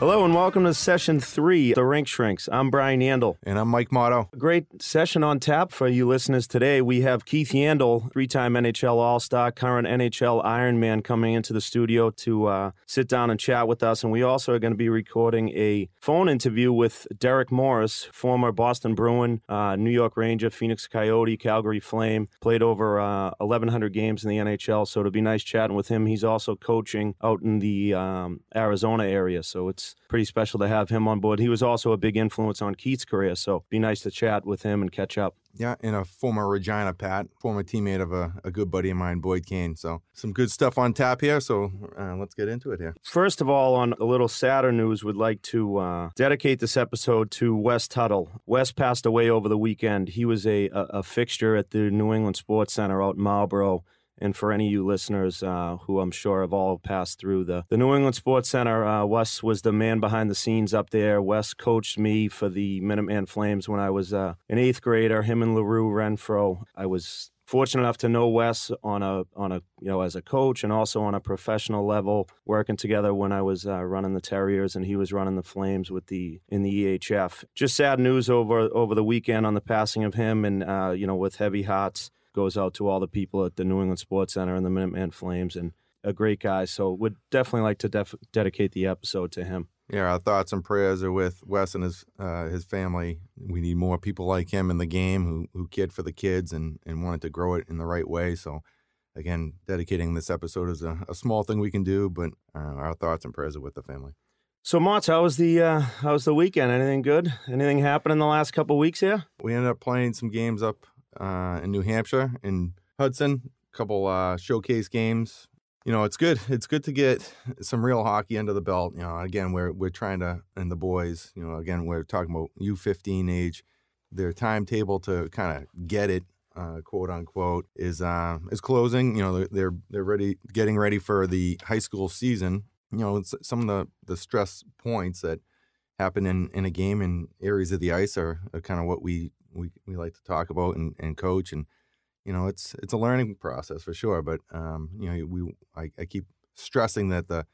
Hello and welcome to session three, The Rink Shrinks. I'm Brian Yandle. And I'm Mike Mottau. Great session on tap for you listeners today. We have Keith Yandle, three time NHL All Star, current NHL Ironman, coming into the studio to uh, sit down and chat with us. And we also are going to be recording a phone interview with Derek Morris, former Boston Bruin, uh, New York Ranger, Phoenix Coyote, Calgary Flame, played over uh, 1,100 games in the NHL. So it'll be nice chatting with him. He's also coaching out in the um, Arizona area. So it's pretty special to have him on board. He was also a big influence on Keith's career, so be nice to chat with him and catch up. Yeah, and a former Regina Pat, former teammate of a, a good buddy of mine, Boyd Kane. So some good stuff on tap here. So uh, let's get into it here. First of all, on a little sadder news, we'd like to uh, dedicate this episode to Wes Tuttle. Wes passed away over the weekend. He was a, a, a fixture at the New England Sports Center out in Marlboro and for any of you listeners uh, who I'm sure have all passed through the, the New England Sports Center, uh, Wes was the man behind the scenes up there. Wes coached me for the Minuteman Flames when I was uh, an eighth grader. Him and Larue Renfro. I was fortunate enough to know Wes on a on a you know as a coach and also on a professional level, working together when I was uh, running the Terriers and he was running the Flames with the in the EHF. Just sad news over over the weekend on the passing of him, and uh, you know with heavy hearts goes out to all the people at the New England Sports Center and the Minuteman Flames, and a great guy. So would definitely like to def- dedicate the episode to him. Yeah, our thoughts and prayers are with Wes and his uh, his family. We need more people like him in the game who who cared for the kids and and wanted to grow it in the right way. So. Again, dedicating this episode is a, a small thing we can do, but uh, our thoughts and prayers are with the family. So, Mott, how was the uh, how was the weekend? Anything good? Anything happen in the last couple weeks here? We ended up playing some games up uh, in New Hampshire in Hudson. A couple uh, showcase games. You know, it's good. It's good to get some real hockey under the belt. You know, again, we're we're trying to, and the boys. You know, again, we're talking about U fifteen age. Their timetable to kind of get it, uh, quote unquote, is uh, is closing. You know, they're, they're they're ready, getting ready for the high school season. You know, some of the the stress points that happen in in a game in areas of the ice are, are kind of what we we we like to talk about and, and coach and you know it's it's a learning process for sure but um, you know we I, I, keep stressing that the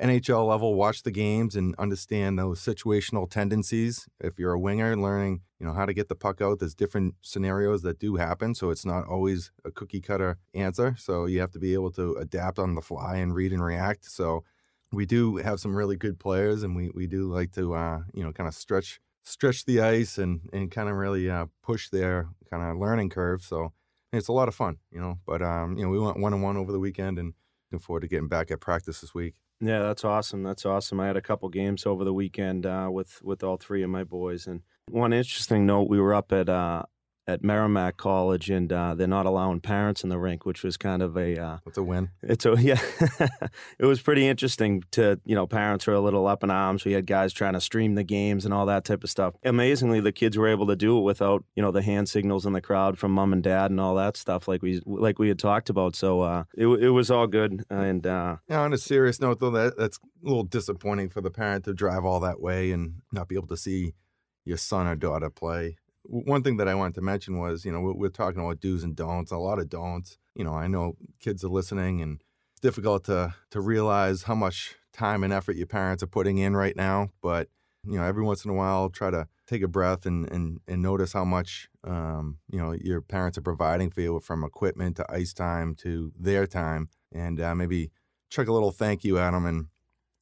NHL level watch the games and understand those situational tendencies. If you're a winger learning you know how to get the puck out there's different scenarios that do happen so it's not always a cookie cutter answer so you have to be able to adapt on the fly and read and react so we do have some really good players and we, we do like to uh, you know kind of stretch stretch the ice and and kind of really uh, push their kind of learning curve. So it's a lot of fun, you know. But um, you know, we went one on one over the weekend, and looking forward to getting back at practice this week. Yeah, that's awesome. That's awesome. I had a couple games over the weekend uh, with with all three of my boys, and one interesting note: we were up at uh, at Merrimack College, and uh, they're not allowing parents in the rink, which was kind of a uh, it's a win. It's a yeah, it was pretty interesting. To you know, parents were a little up in arms. We had guys trying to stream the games and all that type of stuff. Amazingly, the kids were able to do it without you know the hand signals in the crowd from mom and dad and all that stuff, like we like we had talked about. So uh, it it was all good. And uh, yeah, on a serious note, though, that that's a little disappointing for the parent to drive all that way and not be able to see your son or daughter play one thing that I wanted to mention was, you know, we're, we're, talking about do's and don'ts, a lot of don'ts. You know, I know kids are listening, and it's difficult to to realize how much time and effort your parents are putting in right now. But you know, every once in a while, try to take a breath and and, and notice how much um, you know your parents are providing for you from equipment to ice time to their time, and uh, maybe chuck a little thank you at them and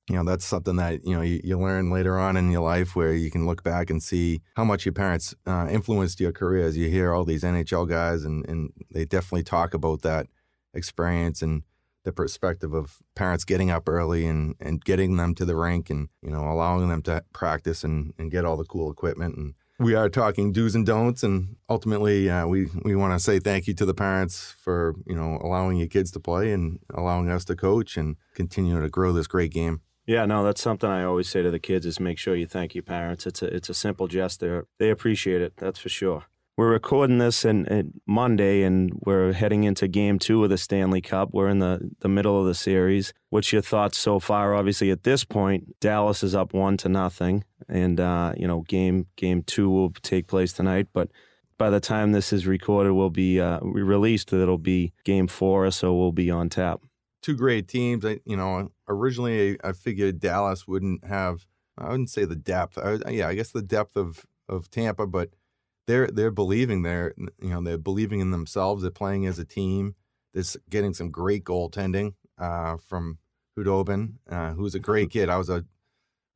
you know that's something that you know you, you, learn later on in your life where you can look back and see how much your parents uh, influenced your career as you hear all these nhl guys and, and they definitely talk about that experience and the perspective of parents getting up early and, and getting them to the rink and you know allowing them to practice and, and get all the cool equipment. And we are talking do's and don'ts and ultimately uh, we, we want to say thank you to the parents for you know allowing your kids to play and allowing us to coach and continue to grow this great game yeah, no, that's something I always say to the kids is make sure you thank your parents. It's a it's a simple gesture. They appreciate it, that's for sure. We're recording this in, in Monday, and we're heading into Game Two of the Stanley Cup. We're in the the middle of the series. What's your thoughts so far? Obviously, at this point, Dallas is up one to nothing, and uh, you know Game Game Two will take place tonight. But by the time this is recorded, we'll be uh, released. It'll be Game Four, so we'll be on tap two great teams. I, you know, originally I figured Dallas wouldn't have I wouldn't say the depth. I, yeah, I guess the depth of of Tampa, but they're they're believing they're you know they're believing in themselves. They're playing as a team. They're getting some great goaltending uh, from Khudobin, uh, who's a great kid. I was a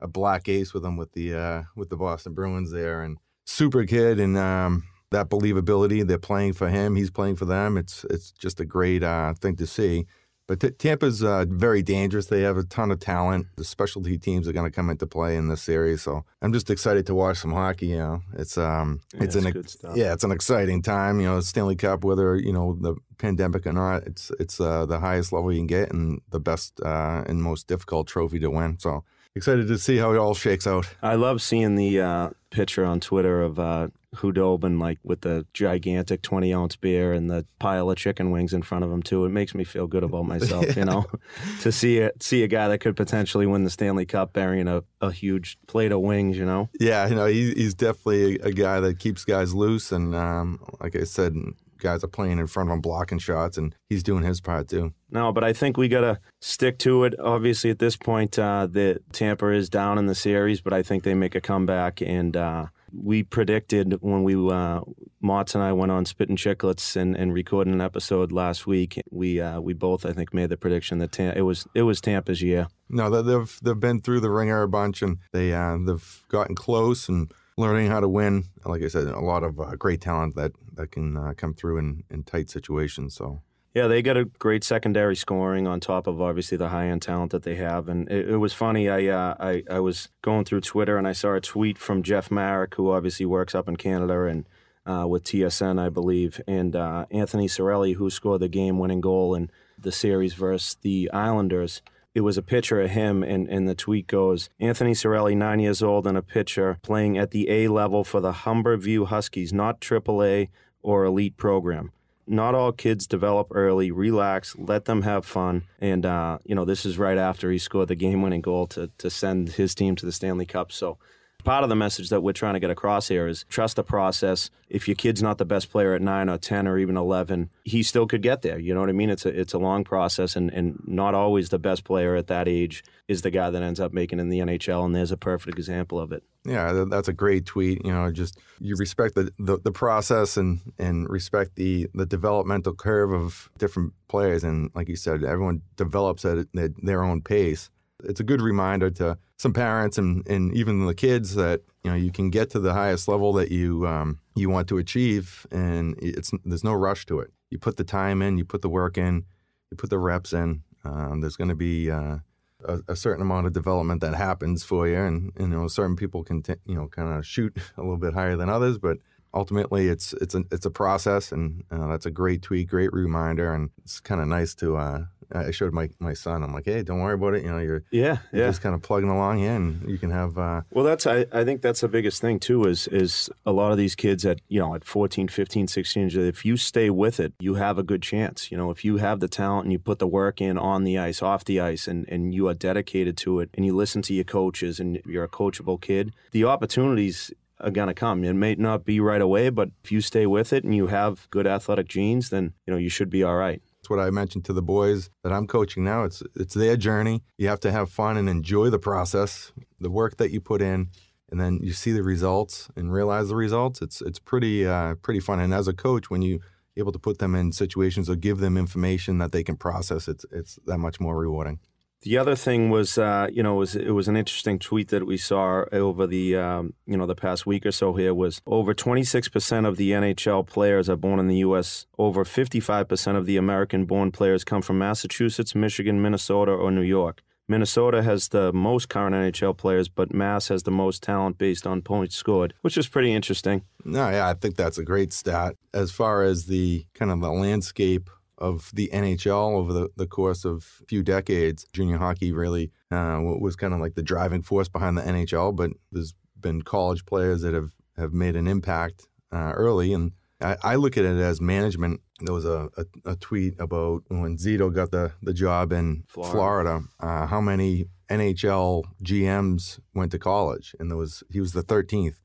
a black ace with him with the uh, with the Boston Bruins there, and super kid, and um, that believability. They're playing for him. He's playing for them. It's it's just a great uh, thing to see. But t- Tampa's uh, very dangerous. They have a ton of talent. The specialty teams are going to come into play in this series. So I'm just excited to watch some hockey. You know, it's um, Yeah, it's it's an stuff. yeah, it's an exciting time. You know, Stanley Cup, whether you know the pandemic or not, it's it's uh, the highest level you can get and the best uh, and most difficult trophy to win. So excited to see how it all shakes out. I love seeing the uh, picture on Twitter of uh, Khudobin, like with the gigantic 20 ounce beer and the pile of chicken wings in front of him, too. It makes me feel good about myself, you know, to see a, see a guy that could potentially win the Stanley Cup bearing a, a huge plate of wings, you know? Yeah, you know, he, he's definitely a, a guy that keeps guys loose, and um, like I said, guys are playing in front of him, blocking shots, and he's doing his part too. No, but I think we got to stick to it. Obviously, at this point, uh, the Tampa is down in the series, but I think they make a comeback. And uh, we predicted when we, uh, Mott's and I went on Spit and Chicklets and, and recorded an episode last week. We uh, we both, I think, made the prediction that Tam- it was it was Tampa's year. No, they- they've they've been through the ringer a bunch, and they uh, they've gotten close and learning how to win. Like I said, a lot of uh, great talent that that can uh, come through in, in tight situations. So Yeah, they got a great secondary scoring on top of obviously the high end talent that they have, and it, it was funny. I, uh, I I was going through Twitter and I saw a tweet from Jeff Marek, who obviously works up in Canada and uh, with TSN, I believe, and uh, Anthony Cirelli, who scored the game winning goal in the series versus the Islanders. It was a picture of him, and, and the tweet goes Anthony Cirelli, nine years old, and a pitcher playing at the A level for the Humberview Huskies, not AAA or elite program not all kids develop early. Relax, let them have fun. And uh, you know, this is right after he scored the game-winning goal to to send his team to the Stanley Cup. So. Part of the message that we're trying to get across here is trust the process. If your kid's not the best player at nine or ten or even eleven, he still could get there. You know what I mean? It's a it's a long process, and, and not always the best player at that age is the guy that ends up making in the NHL. And there's a perfect example of it. yeah, that's a great tweet. You know, just you respect the, the, the process and and respect the the developmental curve of different players. And like you said, everyone develops at their, their own pace. It's a good reminder to some parents and, and even the kids that you know you can get to the highest level that you um, you want to achieve, and it's there's no rush to it. You put the time in, you put the work in, you put the reps in. Um, there's going to be uh, a, a certain amount of development that happens for you, and, you know certain people can t- you know kind of shoot a little bit higher than others, but ultimately it's it's a it's a process, and uh, that's a great tweet, great reminder, and it's kind of nice to. Uh, I showed my my son. I'm like, hey, don't worry about it. You know, you're, Yeah, you're yeah. just kind of plugging along and you can have. Uh, Well, that's I, I think that's the biggest thing too is is a lot of these kids at, you know, at 14, 15, 16, if you stay with it, you have a good chance. You know, if you have the talent and you put the work in on the ice, off the ice and and you are dedicated to it and you listen to your coaches and you're a coachable kid, the opportunities are going to come. It may not be right away, but if you stay with it and you have good athletic genes, then, you know, you should be all right. What I mentioned to the boys that I'm coaching now. It's it's their journey. You have to have fun and enjoy the process, the work that you put in, and then you see the results and realize the results. It's it's pretty uh, pretty fun. And as a coach, when you able to put them in situations or give them information that they can process, it's it's that much more rewarding. The other thing was, uh, you know, it was it was an interesting tweet that we saw over the, um, you know, the past week or so. Here was over 26 percent of the NHL players are born in the U.S. Over 55 percent of the American-born players come from Massachusetts, Michigan, Minnesota, or New York. Minnesota has the most current NHL players, but Mass has the most talent based on points scored, which is pretty interesting. No, yeah, I think that's a great stat. As far as the kind of the landscape of the NHL over the, the course of a few decades, junior hockey really uh, was kind of like the driving force behind the NHL. But there's been college players that have, have made an impact uh, early. And I, I look at it as management. There was a, a, a tweet about when Zito got the, the job in Florida. Florida, uh, how many NHL GMs went to college. And there was he was the 13th.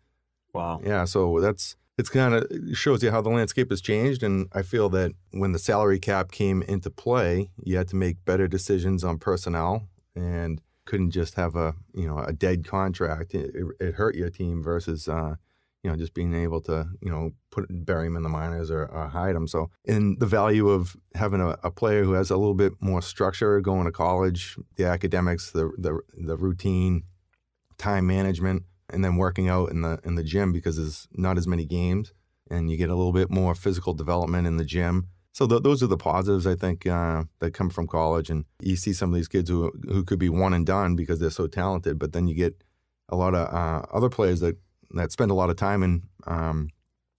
Wow. Yeah, so that's it's kind of shows you how the landscape has changed, and I feel that when the salary cap came into play, you had to make better decisions on personnel, and couldn't just have a you know a dead contract. It, it, it hurt your team versus uh, you know just being able to you know put bury him in the minors or, or hide him. So in the value of having a, a, player who has a little bit more structure going to college, the academics, the the, the routine, time management, and then working out in the in the gym because there's not as many games and you get a little bit more physical development in the gym. So th- those are the positives I think uh, that come from college, and you see some of these kids who who could be one and done because they're so talented, but then you get a lot of uh, other players that that spend a lot of time in um,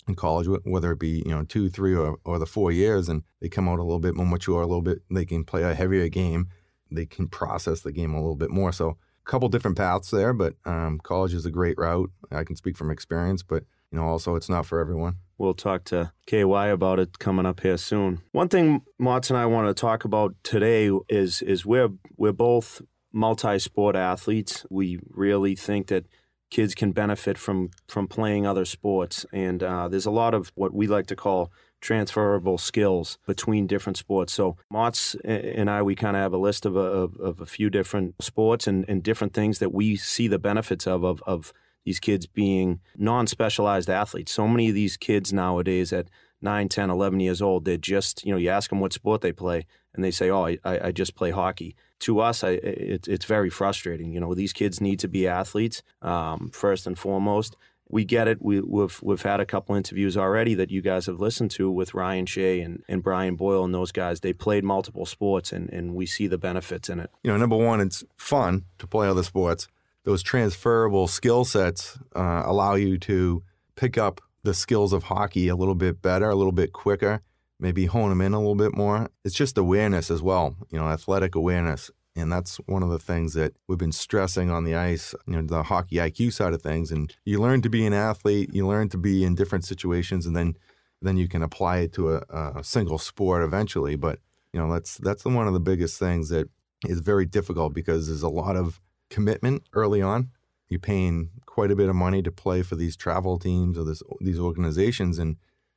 in college, whether it be you know two, three, or or the four years, and they come out a little bit more mature, a little bit. They can play a heavier game. They can process the game a little bit more. So couple different paths there, but um, college is a great route. I can speak from experience, but you know, also it's not for everyone. We'll talk to KY about it coming up here soon. One thing Motts and I want to talk about today is is we're we're both multi-sport athletes. We really think that kids can benefit from from playing other sports, and uh, there's a lot of what we like to call transferable skills between different sports. So Motts and I, we kind of have a list of a, of, a few different sports and, and different things that we see the benefits of of, of these kids being non specialized athletes. So many of these kids nowadays at 9, 10, 11 years old, they're just, you know, you ask them what sport they play, and they say, oh, I, I just play hockey. To us, I, it, it's very frustrating. You know, these kids need to be athletes um, first and foremost. We get it. We, have we've had a couple interviews already that you guys have listened to with Ryan Shea and, and Brian Boyle and those guys. They played multiple sports, and, and we see the benefits in it. You know, number one, it's fun to play other sports those transferable skill sets uh, allow you to pick up the skills of hockey a little bit better, a little bit quicker, maybe hone them in a little bit more. It's just awareness as well, you know, athletic awareness. And that's one of the things that we've been stressing on the ice, you know, the hockey IQ side of things. And you learn to be an athlete, you learn to be in different situations, and then then you can apply it to a, a single sport eventually. But you know, that's that's one of the biggest things that is very difficult because there's a lot of commitment early on. You're paying quite a bit of money to play for these travel teams or this, these organizations, and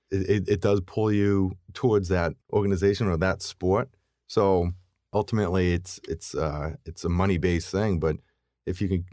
it, it, it does pull you towards that organization or that sport. So ultimately, it's it's uh, it's a money based thing. But if you can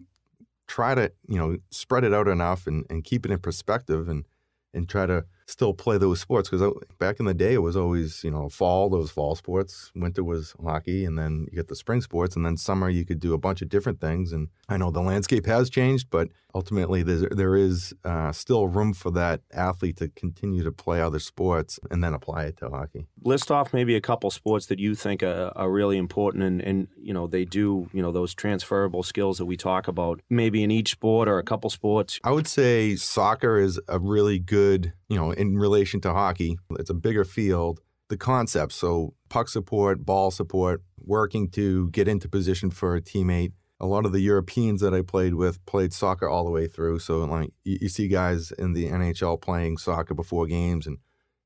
try to you know spread it out enough and, and keep it in perspective and and try to still play those sports because back in the day it was always you know fall those fall sports. Winter was hockey and then you get the spring sports and then summer you could do a bunch of different things and i know the landscape has changed but ultimately there's, there is uh, still room for that athlete to continue to play other sports and then apply it to hockey. List off maybe a couple sports that you think are, are really important and, and you know they do you know those transferable skills that we talk about maybe in each sport or a couple sports. I would say soccer is a really good you know, in relation to hockey, it's a bigger field. The concepts, so puck support, ball support, working to get into position for a teammate. A lot of the Europeans that I played with played soccer all the way through. So, like, you, you see guys in the NHL playing soccer before games and,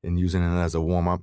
and using it as a warm up.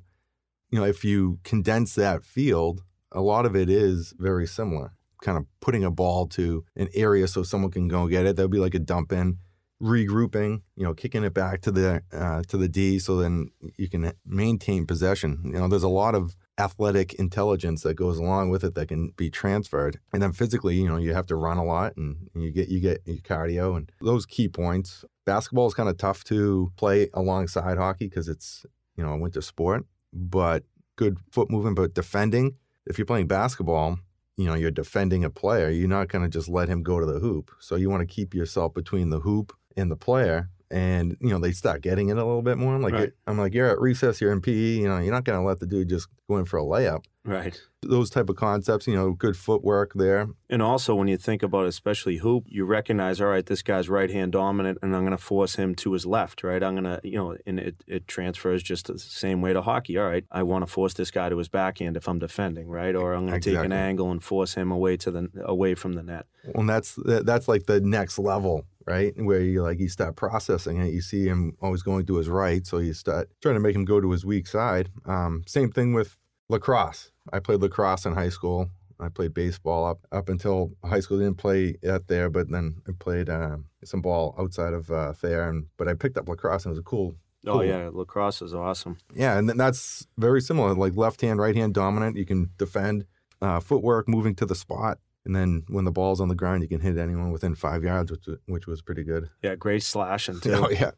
You know, if you condense that field, a lot of it is very similar. Kind of putting a ball to an area so someone can go get it. That would be like a dump in regrouping, you know, kicking it back to the uh, to the D, so then you can maintain possession. You know, there's a lot of athletic intelligence that goes along with it that can be transferred. And then physically, you know, you have to run a lot and you get you get your cardio and those key points. Basketball is kind of tough to play alongside hockey because it's you know a winter sport, but good foot movement. But defending, if you're playing basketball, you know you're defending a player you're not going to just let him go to the hoop so you want to keep yourself between the hoop and the player and you know they start getting it a little bit more. I'm like, right. I'm like, you're at recess, you're in PE. You know, you're not going to let the dude just go in for a layup. Right. Those type of concepts, you know, good footwork there. And also, when you think about especially hoop, you recognize, all right, this guy's right hand dominant, and I'm going to force him to his left. Right. I'm going to, you know, and it it transfers just the same way to hockey. All right, I want to force this guy to his backhand if I'm defending. Right. Or I'm going to exactly. take an angle and force him away to the away from the net. Well, that's that's like the next level right? Where you like you start processing it, you see him always going to his right, so you start trying to make him go to his weak side. Um, same thing with lacrosse. I played lacrosse in high school. I played baseball up up until high school. Didn't play at there, but then I played uh, some ball outside of uh, there. And but I picked up lacrosse, and it was a cool. Oh cool. yeah, lacrosse is awesome. Yeah, and then that's very similar. Like left hand, right hand dominant. You can defend. Uh, footwork, moving to the spot And then when the ball's on the ground, you can hit anyone within five yards, which was- which was pretty good. Yeah, great slashing too. Oh yeah,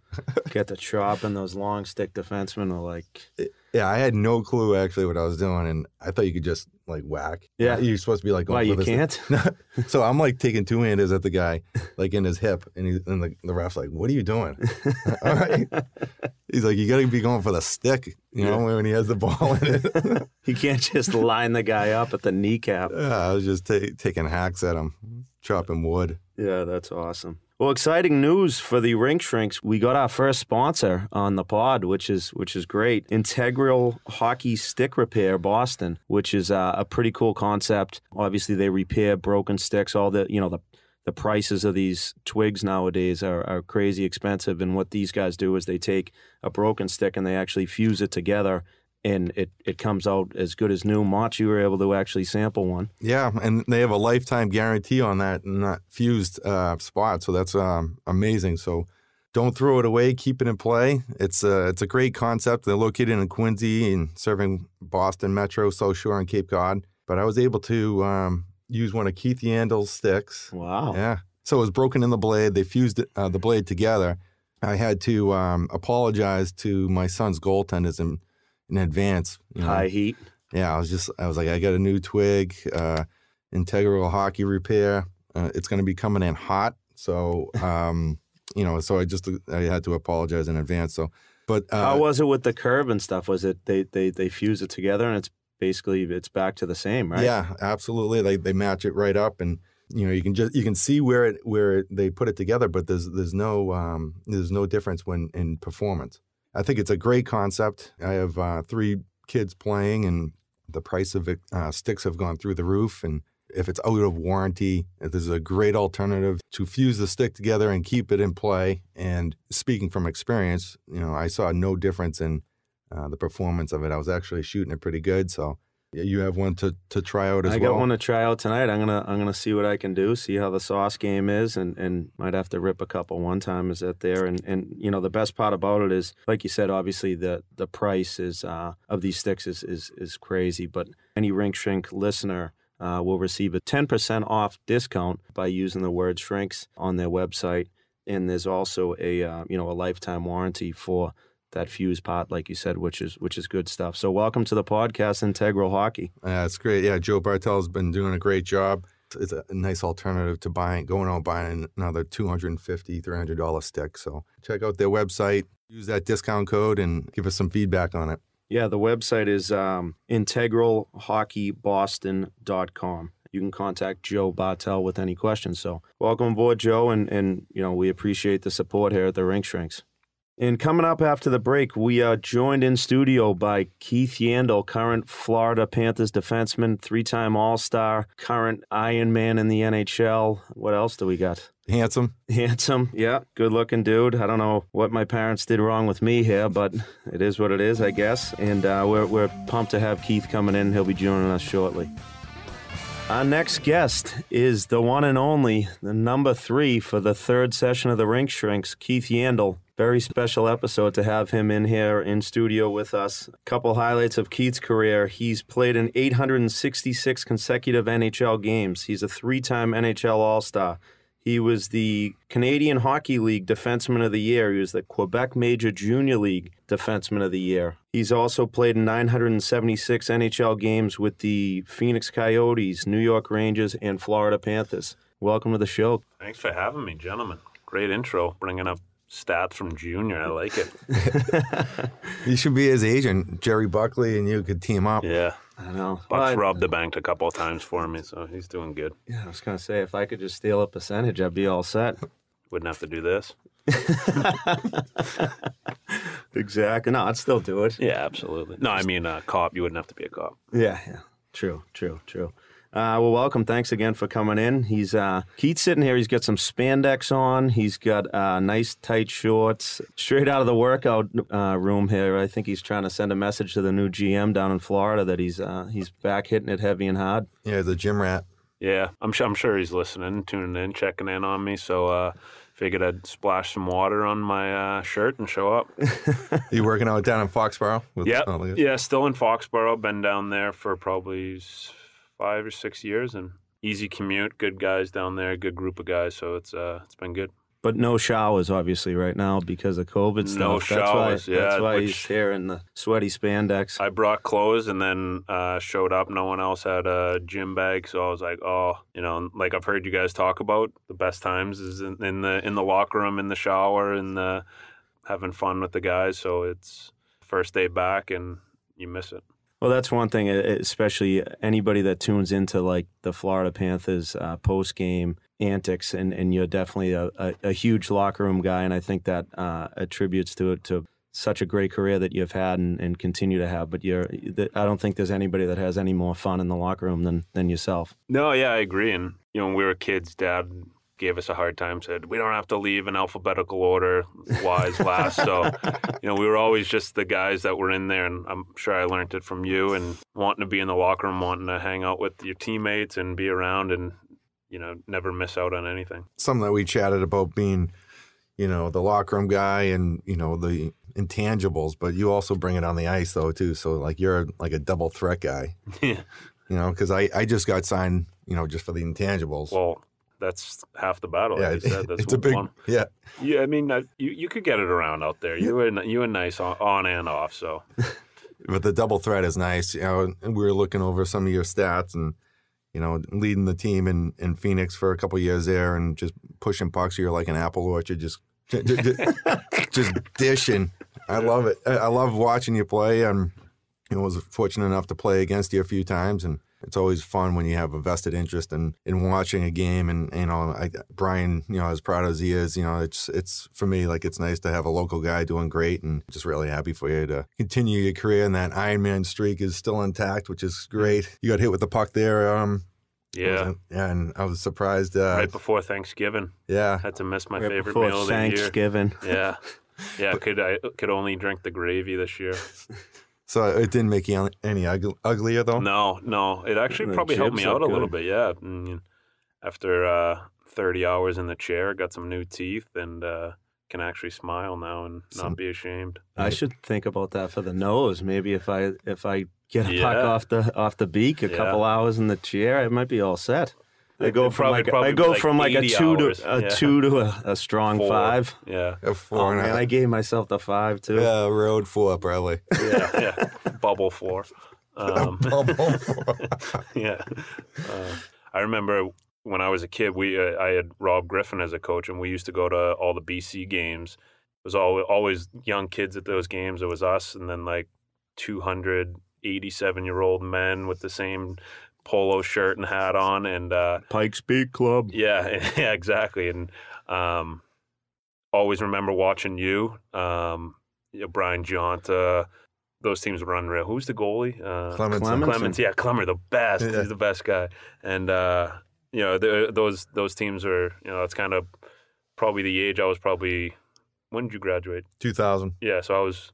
Get the chop and those long stick defensemen are like, yeah. I had no clue actually what I was doing, and I thought you could just like whack. Yeah. you're supposed to be like, why you can't? so I'm like taking two handers at the guy, like in his hip, and, he, and the, the ref's like, "What are you doing?" All right. He's like, "You got to be going for the stick, you know, when he has the ball in it." you can't just line the guy up at the kneecap. yeah, I was just ta- taking hacks at him, chopping wood. Yeah, that's awesome. Well, exciting news for the rink shrinks. We got our first sponsor on the pod, which is which is great. Integral Hockey Stick Repair Boston, which is uh, a pretty cool concept. Obviously, they repair broken sticks. All the you know the the prices of these twigs nowadays are, are crazy expensive. And what these guys do is they take a broken stick and they actually fuse it together, and it it comes out as good as new. Mach, you were able to actually sample one. Yeah, and they have a lifetime guarantee on that not fused uh, spot, so that's um, amazing. So don't throw it away; keep it in play. It's a it's a great concept. They're located in Quincy and serving Boston Metro, South Shore, and Cape Cod. But I was able to um, use one of Keith Yandle's sticks. Wow. Yeah, so it was broken in the blade. They fused it, uh, the blade together. I had to um, apologize to my son's goaltenders in in advance. you know. High heat. Yeah, I was just, I was like, I got a new twig, uh, integral hockey repair. Uh, it's going to be coming in hot. So, um, you know, so I just, I had to apologize in advance. So, but, uh, How was it with the curb and stuff? Was it they they they fuse it together and it's basically it's back to the same, right? yeah, absolutely. They, they match it right up and, you know, you can just, you can see where it, where it, they put it together, but there's, there's no, um, there's no difference when in performance. I think it's a great concept. I have uh, three kids playing, and the price of uh, sticks have gone through the roof. And if it's out of warranty, this is a great alternative to fuse the stick together and keep it in play. And speaking from experience, you know, I saw no difference in uh, the performance of it. I was actually shooting it pretty good. So you have one to, to try out as I well. I got one to try out tonight. I'm gonna I'm gonna see what I can do, see how the sauce game is, and, and might have to rip a couple one timers at there. And and you know the best part about it is, like you said, obviously the the price is uh, of these sticks is, is is crazy. But any rink shrink listener uh, will receive a 10% off discount by using the word shrinks on their website. And there's also a uh, you know a lifetime warranty for that fuse part, like you said, which is which is good stuff. So welcome to the podcast, Integral Hockey. Yeah, it's great. Yeah, Joe Bartel's been doing a great job. It's a nice alternative to buying, going out buying another $250, $300 stick. So check out their website, use that discount code, and give us some feedback on it. Yeah, the website is um, integralhockeyboston.com. You can contact Joe Bartel with any questions. So, welcome aboard, Joe, and and you know we appreciate the support here at the Rink Shrinks. And coming up after the break, we are joined in studio by Keith Yandle, current Florida Panthers defenseman, three-time All-Star, current Iron Man in the NHL. What else do we got? Handsome. Handsome, yeah, good looking dude. I don't know what my parents did wrong with me here, but it is what it is, I guess. And uh, we're, we're pumped to have Keith coming in. He'll be joining us shortly. Our next guest is the one and only, the number three for the third session of the Rink Shrinks, Keith Yandle. Very special episode to have him in here in studio with us. A couple highlights of Keith's career. He's played in 866 consecutive NHL games. He's a three time NHL All Star. He was the Canadian Hockey League Defenseman of the Year. He was the Quebec Major Junior League Defenseman of the Year. He's also played in 976 NHL games with the Phoenix Coyotes, New York Rangers, and Florida Panthers. Welcome to the show. Thanks for having me, gentlemen. Great intro, bringing up stats from junior. I like it. You should be his agent, Jerry Buckley, and you could team up. Yeah, I know. Buck's Well, robbed the bank a couple of times for me, so he's doing good. yeah, I was going to say, if I could just steal a percentage, I'd be all set. Wouldn't have to do this. exactly. No, I'd still do it. Yeah, absolutely. No, I mean, uh, cop. You wouldn't have to be a cop. Yeah, yeah. True, true, true. Uh, well, welcome. Thanks again for coming in. He's uh, Keith's sitting here. He's got some spandex on. He's got uh, nice tight shorts, straight out of the workout uh, room here. I think he's trying to send a message to the new GM down in Florida that he's uh, he's back hitting it heavy and hard. Yeah, the gym rat. Yeah, I'm sure. I'm sure he's listening, tuning in, checking in on me. So, uh, figured I'd splash some water on my uh, shirt and show up. You working out down in Foxborough? With, Yep. oh, Yeah, still in Foxborough. Been down there for probably s- five or six years, and easy commute, good guys down there, good group of guys. So it's uh, it's been good. But no showers, obviously, right now because of COVID stuff. No that's showers, why, yeah, That's why he's here in the sweaty spandex. I brought clothes and then uh, showed up. No one else had a gym bag, so I was like, "Oh, you know, like I've heard you guys talk about the best times is in, in the in the locker room, in the shower, and the having fun with the guys." So it's first day back, and you miss it. Well, that's one thing, especially anybody that tunes into like the Florida Panthers uh, post game antics, and, and you're definitely a, a, a huge locker room guy, and I think that uh, attributes to to such a great career that you've had and, and continue to have. But you're, I don't think there's anybody that has any more fun in the locker room than than yourself. No, yeah, I agree. And you know, when we were kids, Dad gave us a hard time. Said we don't have to leave in alphabetical order, wise last. so, you know, we were always just the guys that were in there, and I'm sure I learned it from you. And wanting to be in the locker room, wanting to hang out with your teammates and be around, and you know, never miss out on anything. Something that we chatted about being, you know, the locker room guy and you know the intangibles, but you also bring it on the ice though too. So like you're like a double threat guy, Yeah. you know, because I I just got signed, you know, just for the intangibles. Well, that's half the battle. yeah, like said. That's it's a big one. yeah. Yeah, I mean, uh, you you could get it around out there. You and you and nice on, on and off. So But the double threat is nice. You know, and we were looking over some of your stats and, you know, leading the team in, in Phoenix for a couple years there and just pushing pucks. You're like an apple orchard, just just dishing. I love it. I love watching you play. I'm, you know, was fortunate enough to play against you a few times, and it's always fun when you have a vested interest in in watching a game. And you know, I, Brian, you know, as proud as he is, you know, it's it's for me like it's nice to have a local guy doing great, and just really happy for you to continue your career. And that Ironman streak is still intact, which is great. You got hit with the puck there. Um, yeah, and I was surprised. Uh, right before Thanksgiving, yeah, had to miss my Right favorite meal of the year. Thanksgiving. Yeah, yeah. Could I could only drink the gravy this year? so it didn't make you any uglier though. No, no. It actually The probably helped me chips out a look little bit. Yeah. Mm, After uh, 30 hours in the chair, got some new teeth and uh, can actually smile now and not be ashamed. I should think about that for the nose. Maybe if I if I get a puck off the off the beak, a Yeah. couple hours in the chair, I might be all set. I go from like a, probably I go like from like a two hours. to a Yeah. two to a, a strong Four. five. Yeah. A four Oh and man, I gave myself the five too. Yeah, road four probably. Yeah. yeah. Bubble four. Um, Bubble four. yeah. Uh, I remember when I was a kid, we uh, I had Rob Griffin as a coach, and we used to go to all the BC games. It was all, always young kids at those games. It was us, and then like 287 year old men with the same polo shirt and hat on, and uh, Pikes Peak Club. yeah, yeah, exactly. And um, always remember watching you, um, you know, Brian Gionta. Those teams were unreal. Who's the goalie? Uh, Clemens. Clemens. Clemens, yeah, Clemmer, the best. Yeah. He's the best guy. And uh, you know, the, those those teams are, you know, it's kind of probably the age I was probably. When did you graduate? 2000. Yeah, so I was,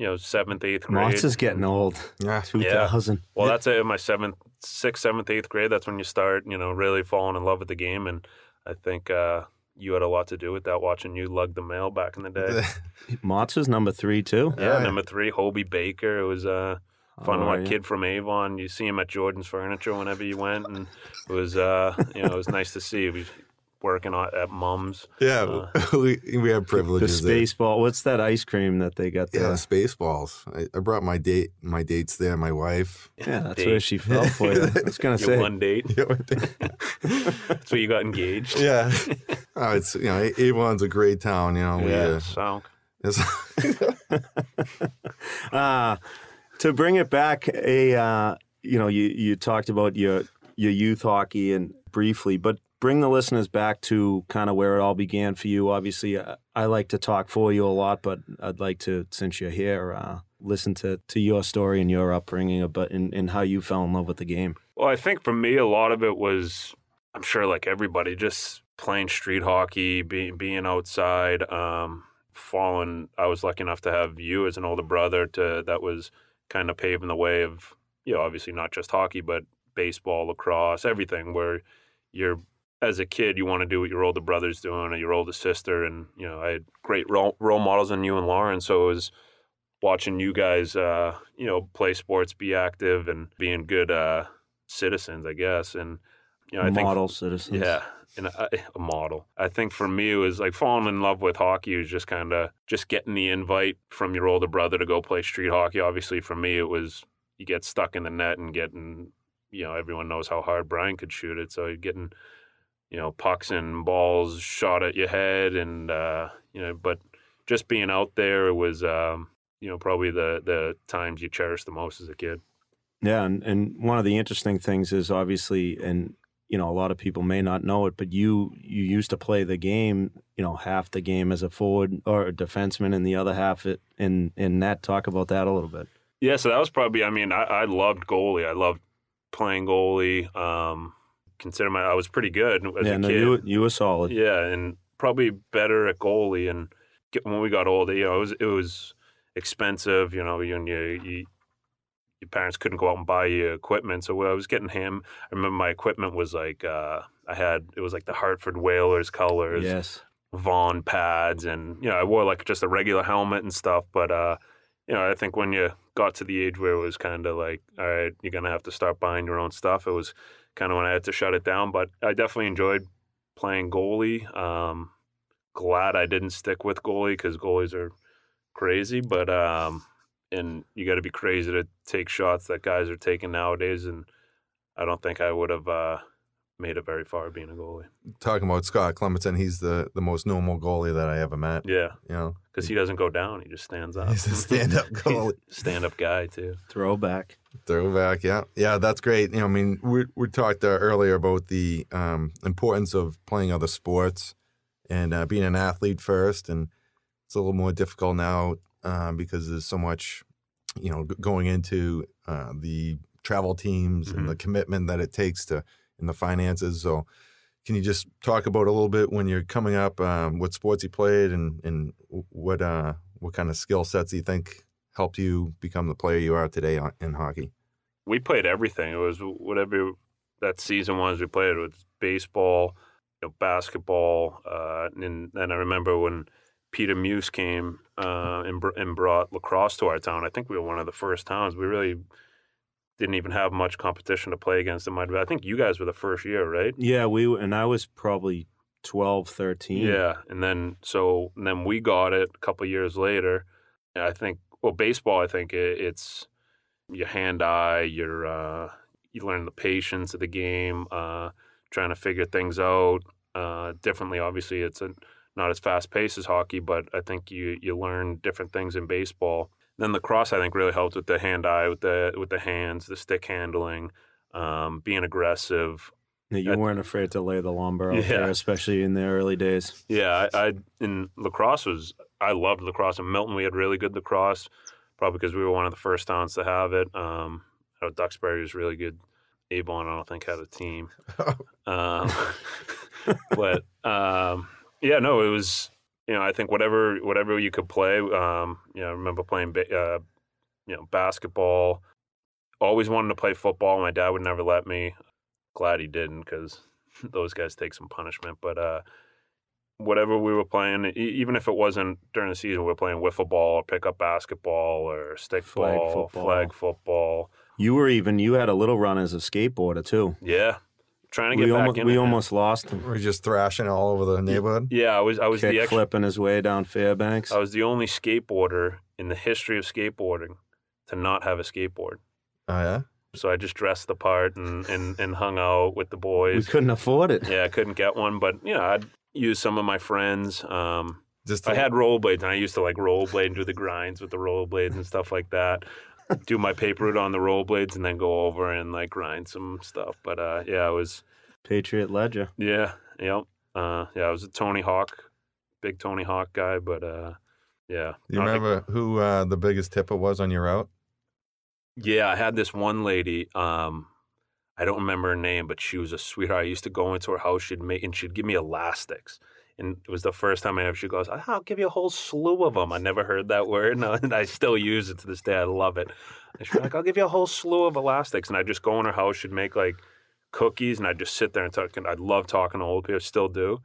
you know, seventh, eighth grade. Mott's is getting old. Yeah. Two thousand. Well, that's it. In my seventh, sixth, seventh, eighth grade, that's when you start, you know, really falling in love with the game. And I think uh, you had a lot to do with that. Watching you lug the mail back in the day. Mott's is number three too. yeah, yeah. number three, Hobey Baker. It was uh, fun Oh, one yeah. kid from Avon. You see him at Jordan's Furniture whenever you went, and it was uh, you know it was nice to see. We working on, at Mum's. Yeah, we, we have The privileges. there. space ball. What's that ice cream that they got Yeah, there? space balls. I, I brought my date, my dates there. My wife. Yeah, that's Date. where she fell for you. I was gonna Your say. one date. That's where you got engaged. yeah, oh, it's you know Avon's a great town. You know, we, Yeah. uh, So Uh, to bring it back, a uh, you know, you you talked about your your youth hockey and briefly, but bring the listeners back to kind of where it all began for you. Obviously, uh, I like to talk for you a lot, but I'd like to, since you're here, uh, listen to to your story and your upbringing, but and, and how you fell in love with the game. Well, I think for me, a lot of it was, I'm sure, like everybody, just playing street hockey, being being outside, um, falling. I was lucky enough to have you as an older brother to that was kind of paving the way of, you know, obviously not just hockey, but baseball, lacrosse, everything. Where you're as a kid, you want to do what your older brother's doing or your older sister, and you know, I had great role, role models in you and Lauren, so it was watching you guys, uh, you know, play sports, be active, and being good uh, citizens, I guess. And you know, I think model citizens. yeah, and a, a model. I think for me, it was like falling in love with hockey was just kind of just getting the invite from your older brother to go play street hockey. Obviously, for me, it was you get stuck in the net and getting, you know, everyone knows how hard Brian could shoot it, so you're getting, you know, pucks and balls shot at your head, and uh, you know, but just being out there, it was, um, you know, probably the the times you cherish the most as a kid. Yeah, and, and one of the interesting things is obviously, and you know, a lot of people may not know it, but you you used to play the game, you know, half the game as a forward or a defenseman, and the other half it in in net. Talk about that a little bit. Yeah, so that was probably. I mean, I, I loved goalie. I loved playing goalie. Um, consider my I was pretty good as yeah, a no, kid. you you were solid. Yeah, and probably better at goalie. And when we got older, you know, it was it was expensive. You know, you, you, you your parents couldn't go out and buy you equipment, so I was getting him. I remember my equipment was like uh, I had it was like the Hartford Whalers colors, Yes. Vaughn pads, and you know I wore like just a regular helmet and stuff. But uh, you know, I think when you got to the age where it was kind of like, all right, you're gonna have to start buying your own stuff. It was kind of when I had to shut it down. But I definitely enjoyed playing goalie. Um, glad I didn't stick with goalie because goalies are crazy. But um, and you got to be crazy to take shots that guys are taking nowadays. And I don't think I would have uh, made it very far being a goalie. Talking about Scott Clemmensen, he's the the most normal goalie that I ever met. Yeah, You know, because he doesn't go down; he just stands up. He's a stand-up goalie. stand up guy too. Throwback. Throwback, yeah, yeah, that's great. You know, I mean, we we talked uh, earlier about the um, importance of playing other sports and uh, being an athlete first, and it's a little more difficult now um, because there's so much, you know, going into uh, the travel teams and the commitment that it takes to and the finances. So, can you just talk about a little bit when you're coming up, um, what sports you played, and and what uh, what kind of skill sets you think helped you become the player you are today in hockey? we played everything. It was whatever that season was. We played it was baseball, you know, basketball, uh, and then I remember when Peter Muse came uh, and, and brought lacrosse to our town. I think we were one of the first towns. We really didn't even have much competition to play against. It might I think you guys were the first year, right? Yeah, we and I was probably 12, 13. Yeah, and then so and then we got it a couple years later. And I think well, baseball. I think it, it's your hand eye. Your uh, you learn the patience of the game, uh, trying to figure things out uh, differently. Obviously, it's a, not as fast paced as hockey, but I think you you learn different things in baseball. Then lacrosse I think, really helped with the hand eye, with the with the hands, the stick handling, um, being aggressive. Yeah, You That- weren't afraid to lay the lumber out Yeah. there, especially in the early days. Yeah, I, I in lacrosse was I loved lacrosse. In Milton, we had really good lacrosse, probably because we were one of the first towns to have it. Um, I know Duxbury was really good. Avon, I don't think had a team, um, but um, yeah, no, it was. You know, I think whatever whatever you could play. Um, you know, I remember playing, uh, you know, basketball. Always wanted to play football. My dad would never let me. Glad he didn't because those guys take some punishment. But uh, whatever we were playing, e- even if it wasn't during the season, we were playing wiffle ball or pickup basketball or stick Flag ball, football. flag football. You were even you had a little run as a skateboarder too. Yeah, trying to get We back almost in. we almost lost him. We're just thrashing all over the neighborhood. Yeah, I was. I was the Kick extra, flipping his way down Fairbanks. I was the only skateboarder in the history of skateboarding to not have a skateboard. Oh yeah. So I just dressed the part and, and, and hung out with the boys. we couldn't afford it. Yeah, I couldn't get one, but you know, I'd use some of my friends. Um, Just I had rollerblades, and I used to like rollerblade and do the grinds with the rollerblades and stuff like that. Do my paper route on the rollerblades, and then go over and like grind some stuff. But uh, yeah, I was Patriot Ledger. yeah, yep, uh, yeah, I was a Tony Hawk, big Tony Hawk guy. But uh, yeah, You I don't think- remember who uh, the biggest tipper was on your route? Yeah, I had this one lady. Um, I don't remember her name, but she was a sweetheart. I used to go into her house. She'd make and she'd give me elastics, and it was the first time I ever. She goes, "I'll give you a whole slew of them." I never heard that word, no, and I still use it to this day. I love it. And she's like, "I'll give you a whole slew of elastics," and I just go in her house. She'd make like cookies, and I'd just sit there and talk. And I love talking to old people. Still do.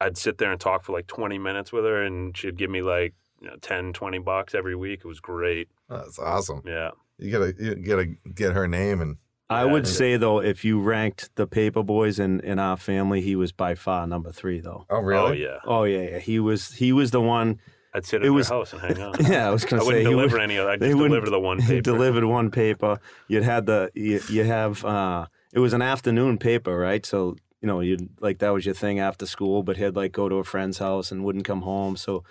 I'd sit there and talk for like twenty minutes with her, and she'd give me like you know, 10, 20 bucks every week. It was great. That's awesome. Yeah. You gotta you gotta get her name and I would yeah. say though, if you ranked the paper boys in, in our family, he was by far number three though. Oh, really? Oh yeah, Oh yeah, yeah. He was he was the one. I'd sit at It was- house and hang out. Yeah, I was gonna say wouldn't deliver would- any of that. I'd just wouldn't- deliver the one He paper. delivered one paper. You'd had the you, you have uh it was an afternoon paper, right? So you know you'd like that was your thing after school, but he'd like go to a friend's house and wouldn't come home. So parent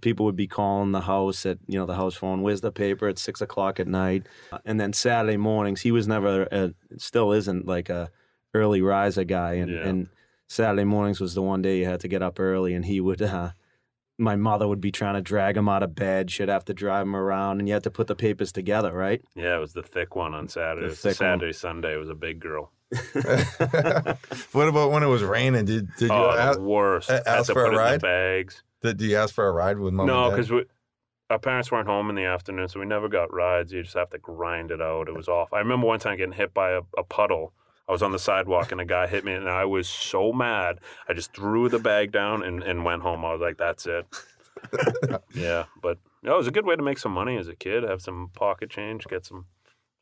people would be calling the house at you know the house phone. Where's the paper at six o'clock at night? And then Saturday mornings, he was never a, still isn't like a early riser guy, and Yeah. and Saturday mornings was the one day you had to get up early, and he would. uh my mother would be trying to drag him out of bed. She'd have to drive him around, and you had to put the papers together, right? Yeah, it was the thick one on Saturday. It was thick one. Saturday, Sunday. Was a big girl. what about when it was raining? Did did you oh, ask, the worst. a- Had to for a put it in the bags. Did you ask for a ride with mom? no, and dad? because our parents weren't home in the afternoon, so we never got rides. You just have to grind it out. It was off. I remember one time getting hit by a, a puddle. I was on the sidewalk and a guy hit me, and I was so mad. I just threw the bag down and, and went home. I was like, "That's it." yeah, but no, it was a good way to make some money as a kid. Have some pocket change, get some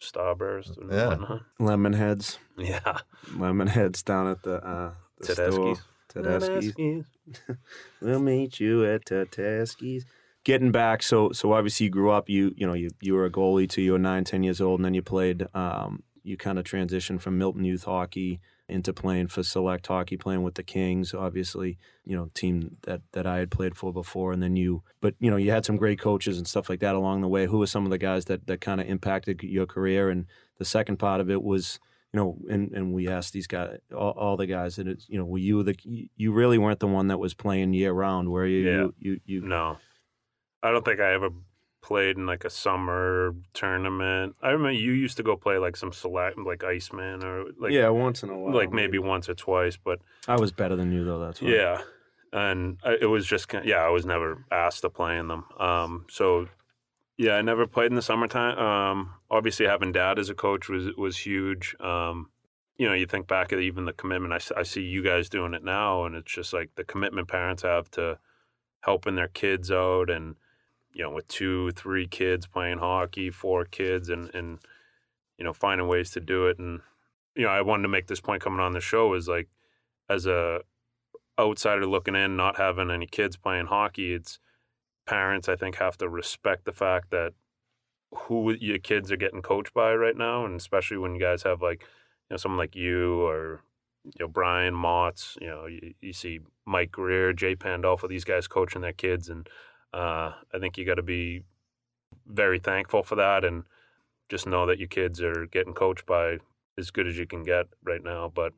Starburst and Yeah. whatnot. Lemon heads, Yeah, lemon heads down at the, uh, the store. Tedeschi's. We'll meet you at Tedeschi's. Getting back, so so obviously you grew up. You you know you you were a goalie till you were nine, ten years old, and then you played. Um, you kind of transitioned from Milton Youth Hockey into playing for select hockey, playing with the Kings, obviously, you know, team that that I had played for before. And then you, but you know, you had some great coaches and stuff like that along the way. Who were some of the guys that that kind of impacted your career? And the second part of it was, you know, and and we asked these guys, all, all the guys, that it's, you know, were you the you really weren't the one that was playing year round, were you? Yeah. You you, you No, I don't think I ever played in like a summer tournament. I remember you used to go play like some select, like Iceman or like yeah, once in a while, like maybe once or twice, but I was better than you though. That's why. yeah, and I, it was just yeah, I was never asked to play in them. Um, so yeah, I never played in the summertime. Um, obviously having dad as a coach was was huge. Um, you know, you think back at even the commitment. I see you guys doing it now, and it's just like the commitment parents have to helping their kids out, and you know, with two, three kids playing hockey, four kids, and and you know, finding ways to do it. And you know, I wanted to make this point coming on the show is like, as a outsider looking in, not having any kids playing hockey, it's parents I think have to respect the fact that who your kids are getting coached by right now, and especially when you guys have like you know someone like you or you know Brian Motts, you know you, you see Mike Grier, Jay Pandolfo, these guys coaching their kids, and uh, I think you got to be very thankful for that, and just know that your kids are getting coached by as good as you can get right now. But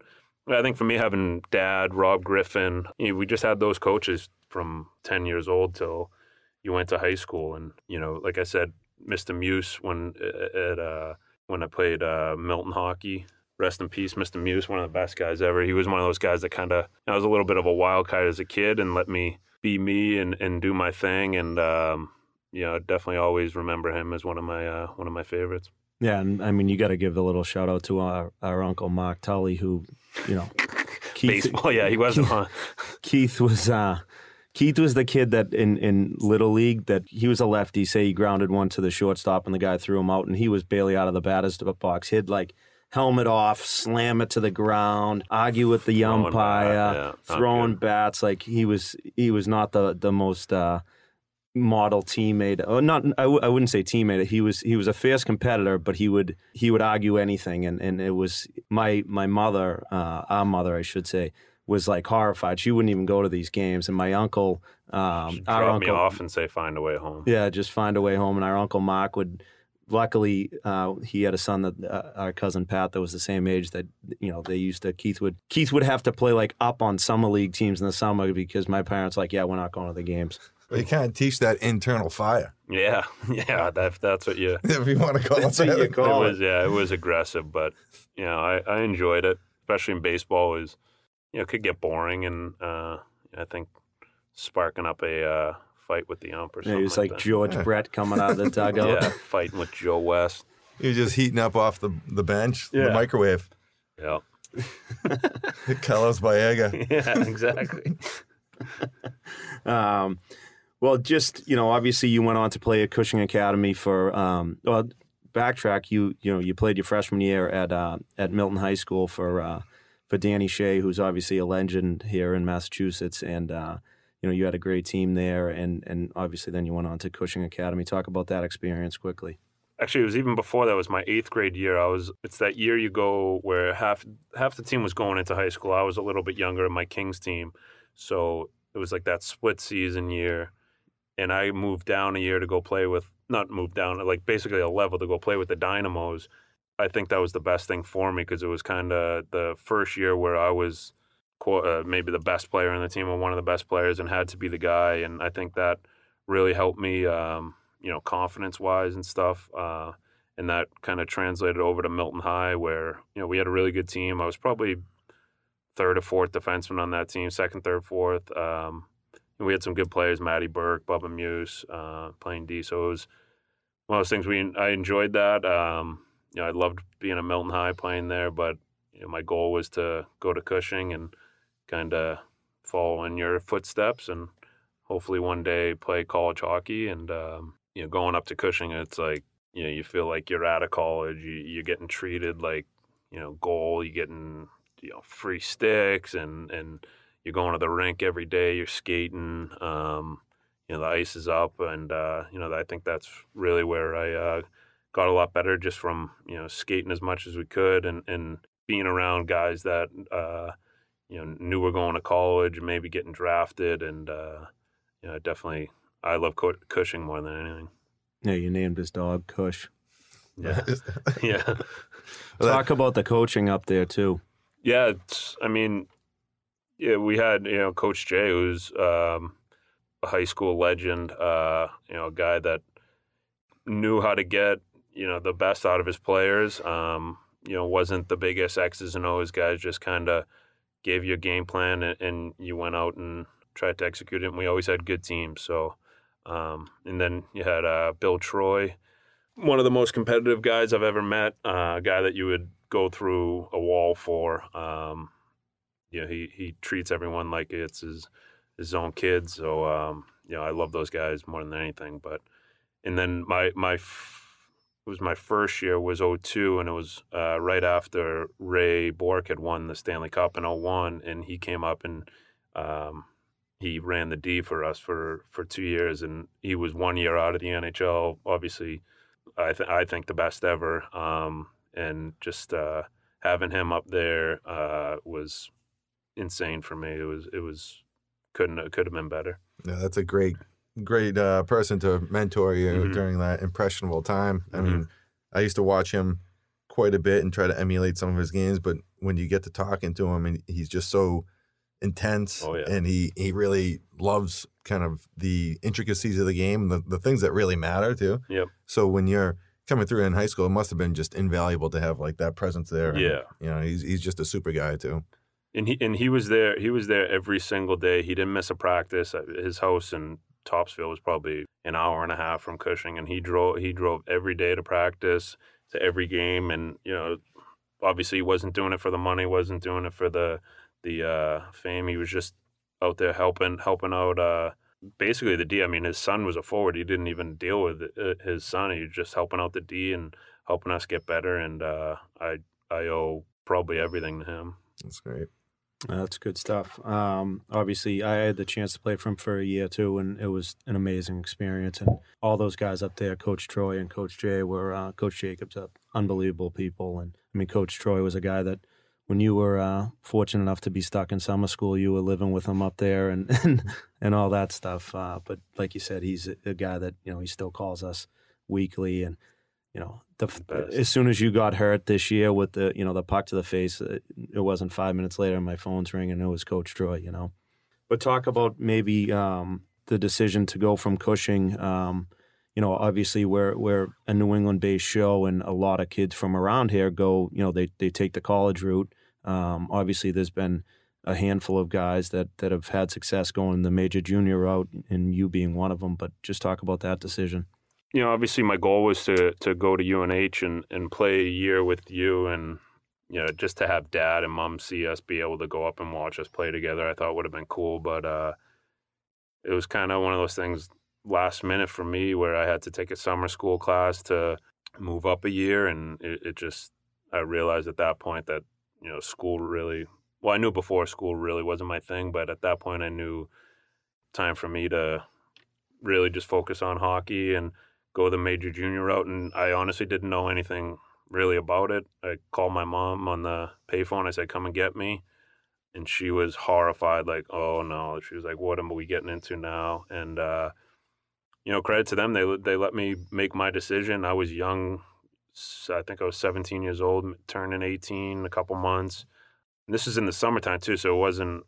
I think for me, having dad, Rob Griffin, you know, we just had those coaches from 10 years old till you went to high school. And, you know, like I said, Mr. Muse, when, at, uh, when I played uh, Milton hockey, rest in peace, Mr. Muse, one of the best guys ever. He was one of those guys that kind of, I was a little bit of a wild card as a kid and let me be me and, and do my thing. And, um, you know, definitely always remember him as one of my, uh, one of my favorites. Yeah, and I mean, you got to give a little shout out to our, our uncle Mark Tully, who, you know, Keith, Baseball, yeah, he wasn't on. Keith was uh, Keith was the kid that in, in little league that he was a lefty. Say he grounded one to the shortstop and the guy threw him out, and he was barely out of the batter's box. He'd like helmet off, slam it to the ground, argue with the Throwing umpire, bat, yeah, throwing bats. Like he was he was not the the most. Uh, model teammate or not I, w- I wouldn't say teammate he was he was a fierce competitor but he would he would argue anything and and it was my my mother uh our mother I should say was like horrified she wouldn't even go to these games and my uncle um Should our drop uncle me off and say find a way home. yeah just find a way home and our uncle Mark would luckily uh, he had a son that uh, our cousin Pat that was the same age that you know they used to Keith would Keith would have to play like up on summer league teams in the summer because my parents like yeah we're not going to the games But you kind of teach that internal fire, Yeah, yeah, that, that's what you. if you want to call it what you that. call it it. was yeah, it was aggressive, but you know, I, I enjoyed it, especially in baseball. Is you know, could get boring, and uh, I think sparking up a uh, fight with the ump or Yeah, something. he was like that. George Yeah. Brett coming out of the dugout. yeah, fighting with Joe West. He was just heating up off the, the bench, the Yeah. microwave. Yeah, Carlos Baerga. yeah, exactly. Um, well, just you know, obviously you went on to play at Cushing Academy for um, well, backtrack, you you know you played your freshman year at uh, at Milton High School for uh, for Danny Shea, who's obviously a legend here in Massachusetts, and uh, you know you had a great team there, and and obviously then you went on to Cushing Academy. Talk about that experience quickly. Actually, it was even before that. It was my eighth grade year. I was. It's that year you go where half half the team was going into high school. I was a little bit younger in my Kings team, so it was like that split season year, and I moved down a year to go play with not moved down like basically a level to go play with the Dynamos. I think that was the best thing for me because it was kind of the first year where I was uh, maybe the best player in the team or one of the best players and had to be the guy, and I think that really helped me. Um, you know, confidence wise and stuff. Uh, and that kind of translated over to Milton High, where you know we had a really good team. I was probably third or fourth defenseman on that team, second, third, fourth. Um, and we had some good players: Matty Burke, Bubba Muse, uh, playing D. So it was one of those things. We I enjoyed that. Um, you know, I loved being at Milton High playing there, but you know, my goal was to go to Cushing and kind of follow in your footsteps and hopefully one day play college hockey and um, you know, going up to Cushing, it's like, you know, you feel like you're out of college. You, you're getting treated like, you know, goal. You're getting, you know, free sticks and, and you're going to the rink every day. You're skating. Um, you know, the ice is up. And, uh, you know, I think that's really where I uh, got a lot better just from, you know, skating as much as we could and, and being around guys that, uh, you know, knew we're going to college, and maybe getting drafted. And, uh, you know, definitely I love Cushing more than anything. Yeah, you named his dog Cush. Yeah, yeah. Talk about the coaching up there too. Yeah, I mean, yeah, we had you know Coach Jay, who's um, a high school legend. Uh, you know, a guy that knew how to get you know the best out of his players. Um, you know, wasn't the biggest X's and O's guys. Just kind of gave you a game plan, and, and you went out and tried to execute it. And we always had good teams, so um, and then you had uh, Bill Troy, one of the most competitive guys I've ever met, uh, a guy that you would go through a wall for. Um, you know, he, he treats everyone like it's his, his own kids. So, um, you know, I love those guys more than anything. But, and then my, my, it was my first year was 02 and it was uh, right after Ray Bourque had won the Stanley Cup in 01 and he came up and um, he ran the D for us for for two years, and he was one year out of the NHL. Obviously, I th- I think the best ever. Um, and just uh, having him up there uh, was insane for me. It was it was couldn't it could have been better. Yeah, that's a great great uh, person to mentor you mm-hmm. during that impressionable time. I mm-hmm. mean, I used to watch him quite a bit and try to emulate some of his games, but when you get to talking to him and he's just so intense oh, yeah. and he he really loves kind of the intricacies of the game the, the things that really matter too yep so when you're coming through in high school it must have been just invaluable to have like that presence there yeah and, you know he's he's just a super guy too and he and he was there he was there every single day he didn't miss a practice uh, his house in topsfield was probably an hour and a half from cushing and he drove he drove every day to practice to every game and you know obviously he wasn't doing it for the money wasn't doing it for the the uh, fame. He was just out there helping helping out. Uh, basically, the D. I mean, his son was a forward. He didn't even deal with it, his son. He was just helping out the D and helping us get better. And uh, I I owe probably everything to him. That's great. That's good stuff. Um, obviously, I had the chance to play for him for a year too, and it was an amazing experience. And all those guys up there, Coach Troy and Coach Jay, were uh, Coach Jacobs, uh, unbelievable people. And I mean, Coach Troy was a guy that when you were uh, fortunate enough to be stuck in summer school, you were living with him up there and and, and all that stuff. Uh, but like you said, he's a, a, guy that you know he still calls us weekly, and you know the, as soon as you got hurt this year with the you know the puck to the face, it, uh, it wasn't five minutes later my phone's ringing. And it was Coach Troy, you know. But talk about maybe um, the decision to go from Cushing. Um, you know, obviously we're we're a New England based show, and a lot of kids from around here go. You know, they they take the college route. Um, obviously, there's been a handful of guys that that have had success going the major junior route, and you being one of them. But just talk about that decision. You know, obviously, my goal was to to go to UNH and and play a year with you, and you know, just to have dad and mom see us be able to go up and watch us play together. I thought would have been cool, but uh, it was kind of one of those things last minute for me where I had to take a summer school class to move up a year, and it, it just I realized at that point that you know school really well I knew before school really wasn't my thing, but at that point I knew time for me to really just focus on hockey and go the major junior route. And I honestly didn't know anything really about it. I called my mom on the payphone. I said, "Come and get me," and she was horrified. Like, "Oh no!" She was like, "What am we getting into now?" And uh, you know, credit to them, they they let me make my decision. I was young. I think I was 17 years old, turning 18 a couple months. And this is in the summertime too, so it wasn't.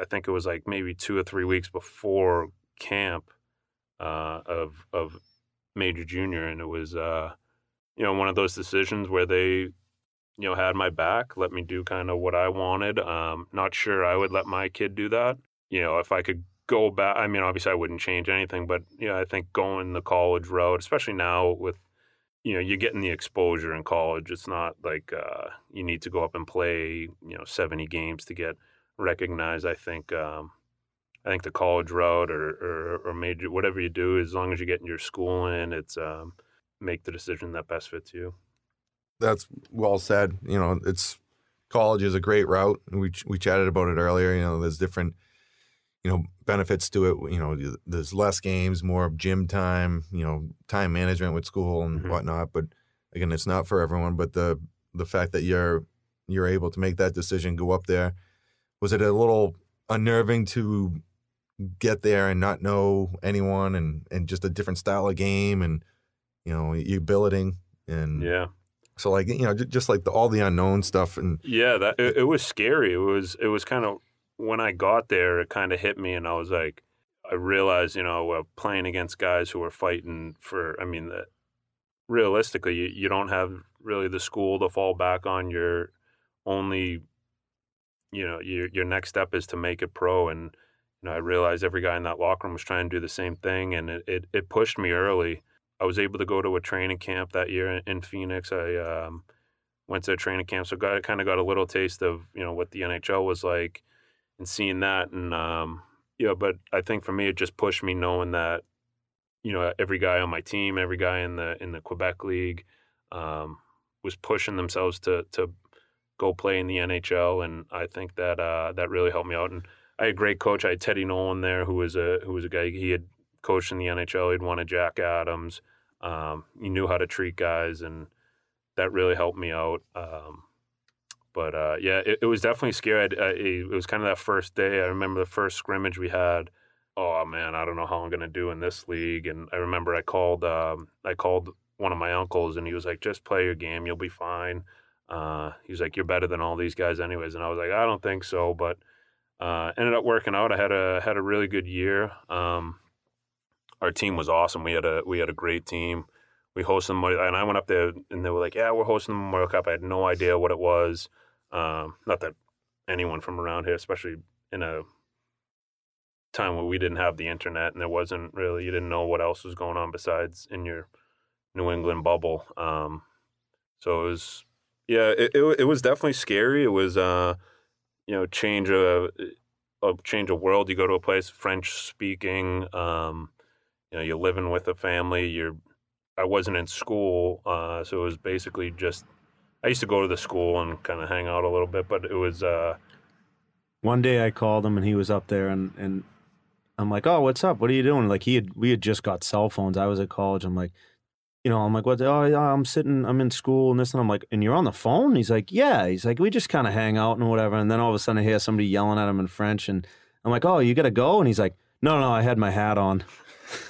I think it was like maybe two or three weeks before camp uh, of of major junior, and it was uh, you know one of those decisions where they you know had my back, let me do kind of what I wanted. Um, not sure I would let my kid do that. You know, if I could go back, I mean, obviously I wouldn't change anything, but you know, I think going the college road, especially now with you know, you're getting the exposure in college. It's not like uh, you need to go up and play, you know, 70 games to get recognized. I think um, I think the college route or, or, or major whatever you do, as long as you get in your school in, it's um, make the decision that best fits you. That's well said. You know, it's college is a great route. We we chatted about it earlier. You know, there's different you know benefits to it. You know, there's less games, more gym time. You know, time management with school and mm-hmm. whatnot. But again, it's not for everyone. But the the fact that you're you're able to make that decision, go up there, was it a little unnerving to get there and not know anyone and and just a different style of game and you know you billeting and yeah. so like you know just like the, all the unknown stuff and yeah that it, it was scary. It was it was kind of when i got there it kind of hit me and i was like i realized you know uh, playing against guys who are fighting for i mean that realistically you, you don't have really the school to fall back on. Your only you know your your next step is to make it pro and you know, I realized every guy in that locker room was trying to do the same thing, and it, it, it pushed me early. I was able to go to a training camp that year in, in Phoenix. I um, went to a training camp, so got kind of got a little taste of you know what the NHL was like, and seeing that, and um, but I think for me it just pushed me knowing that you know every guy on my team, every guy in the in the Quebec League um, was pushing themselves to to go play in the NHL, and I think that uh, that really helped me out and I had a great coach. I had Teddy Nolan there, who was a who was a guy he had coached in the NHL. He'd won a Jack Adams. Um, he knew how to treat guys, and that really helped me out. Um, but uh, yeah, it, it, was definitely scary. I, I, it was kind of that first day. I remember the first scrimmage we had. Oh man, I don't know how I'm gonna do in this league. And I remember I called um, I called one of my uncles, and he was like, "Just play your game, you'll be fine." Uh, he was like, "You're better than all these guys, anyways." And I was like, "I don't think so," but uh, ended up working out. I had a had a really good year. Um, our team was awesome. We had a we had a great team. We hosted them, and I went up there, and they were like, "Yeah, we're hosting the Memorial Cup." I had no idea what it was. Um, not that anyone from around here, especially in a time where we didn't have the internet and there wasn't really you didn't know what else was going on besides in your New England bubble. Um, so it was, yeah, it, it, it was definitely scary. It was. Uh, you know change a, a change a world. You go to a place French speaking. Um, you know, you're living with a family. You're I wasn't in school, uh, so it was basically just I used to go to the school and kind of hang out a little bit, but it was. Uh, One day I called him and he was up there, and and I'm like, "Oh, what's up? What are you doing?" Like he had we had just got cell phones. I was at college. I'm like, you know, I'm like, what? Oh, yeah, I'm sitting, I'm in school and this, and I'm like, and you're on the phone? He's like, yeah. He's like, we just kind of hang out and whatever. And then all of a sudden I hear somebody yelling at him in French, and I'm like, oh, you got to go? And he's like, no, no, I had my hat on.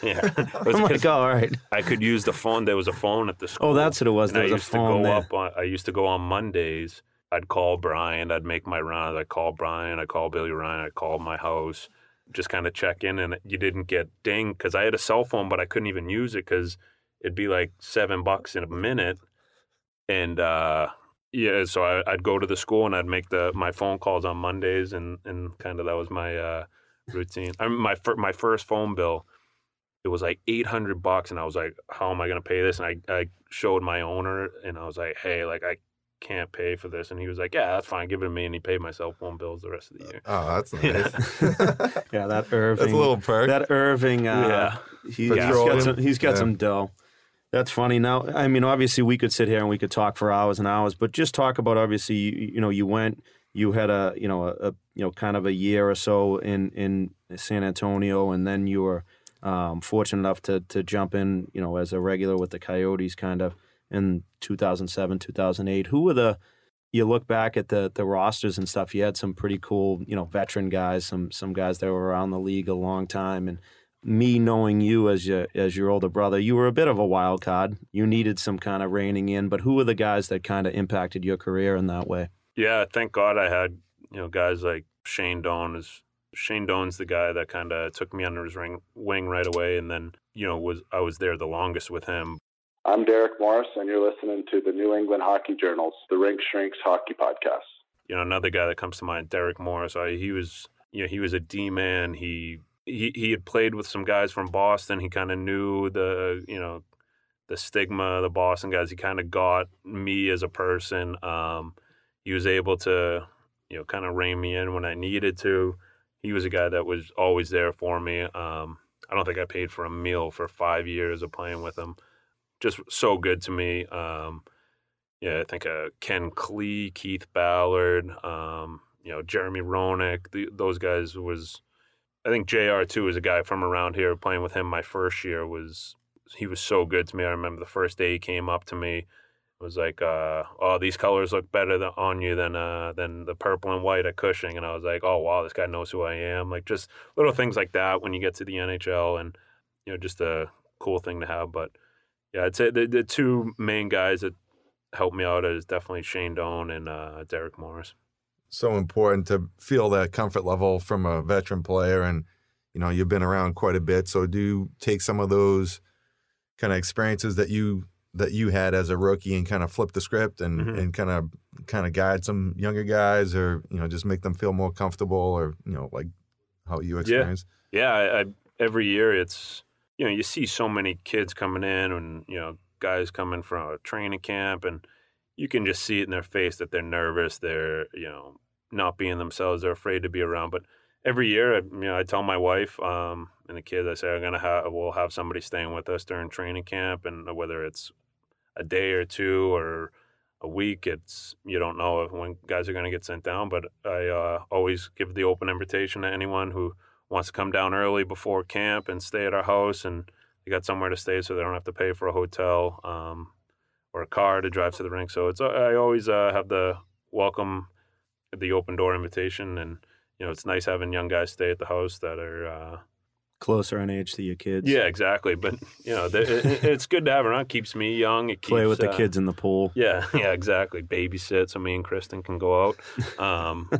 Yeah, I'm like, oh, all right. I could use the phone. There was a phone at the oh, school. Oh, that's what it was. There was I used a phone to go there. up. On, I used to go on Mondays. I'd call Brian. I'd make my rounds. I'd call Brian. I'd call Billy Ryan. I'd call my house. Just kind of check in, and you didn't get ding because I had a cell phone, but I couldn't even use it because it'd be like seven bucks in a minute, and uh, yeah, so I, would go to the school and I'd make the my phone calls on Mondays, and and kind of that was my uh, routine. I mean, my fir- my first phone bill, it was like eight hundred bucks, and I was like, how am I going to pay this? And I I showed my owner, and I was like, hey, like I can't pay for this. And he was like, yeah, that's fine. Give it to me. And he paid my cell phone bills the rest of the year. Oh, that's nice. Yeah, yeah that Irving. That's a little perk. That Irving. Uh, yeah. He, has got, some, he's got yeah. some dough. That's funny. Now, I mean, obviously, we could sit here and we could talk for hours and hours, but just talk about obviously, you, you know, you went, you had a, you know, a, a, you know, kind of a year or so in in San Antonio, and then you were um, fortunate enough to to jump in, you know, as a regular with the Coyotes, kind of in 2007, 2008. Who were the you look back at the the rosters and stuff. You had some pretty cool, you know, veteran guys, some some guys that were around the league a long time, and me knowing you as your as your older brother, you were a bit of a wild card. You needed some kind of reining in, but who were the guys that kind of impacted your career in that way? Yeah, thank God I had you know guys like Shane Doan. Is Shane Doan's the guy that kind of took me under his ring, wing right away, and then you know was I was there the longest with him. I'm Derek Morris, and you're listening to the New England Hockey Journal's The Rink Shrinks Hockey Podcast. You know, another guy that comes to mind, Derek Morris. I, he was, you know, he was a D man. He he he had played with some guys from Boston. He kind of knew the you know the stigma of the Boston guys. He kind of got me as a person. Um, he was able to you know kind of rein me in when I needed to. He was a guy that was always there for me. Um, I don't think I paid for a meal for five years of playing with him. Just so good to me. Um, yeah, I think uh, Ken Klee, Keith Ballard, um, you know Jeremy Roenick. The, those guys was I think Jr. too is a guy from around here. Playing with him my first year was he was so good to me. I remember the first day he came up to me, was like, uh, "Oh, these colors look better than, on you than uh, than the purple and white at Cushing." And I was like, "Oh wow, this guy knows who I am." Like just little things like that when you get to the NHL, and you know, just a cool thing to have. But yeah, I'd say the, the two main guys that helped me out is definitely Shane Doan and uh, Derek Morris so important to feel that comfort level from a veteran player and you know you've been around quite a bit. So do you take some of those kind of experiences that you that you had as a rookie and kind of flip the script and mm-hmm. and kind of kind of guide some younger guys or you know just make them feel more comfortable or you know like how you experience. Yeah, yeah I, I, every year it's you know you see so many kids coming in and you know guys coming from a training camp and you can just see it in their face that they're nervous. They're you know not being themselves. They're afraid to be around. But every year, I, you know, I tell my wife um, and the kids, I say, I'm gonna have we'll have somebody staying with us during training camp, and whether it's a day or two or a week, it's you don't know when guys are gonna get sent down. But I uh, always give the open invitation to anyone who wants to come down early before camp and stay at our house and they got somewhere to stay so they don't have to pay for a hotel. Um, or a car to drive to the rink. So it's I always uh, have the welcome, the open door invitation, and you know it's nice having young guys stay at the house that are uh, closer in age to your kids. Yeah, exactly. But you know, it, it's good to have around. Keeps me young. It play keeps, with the uh, kids in the pool. Yeah, yeah, exactly. Babysit so me and Kristen can go out. Um,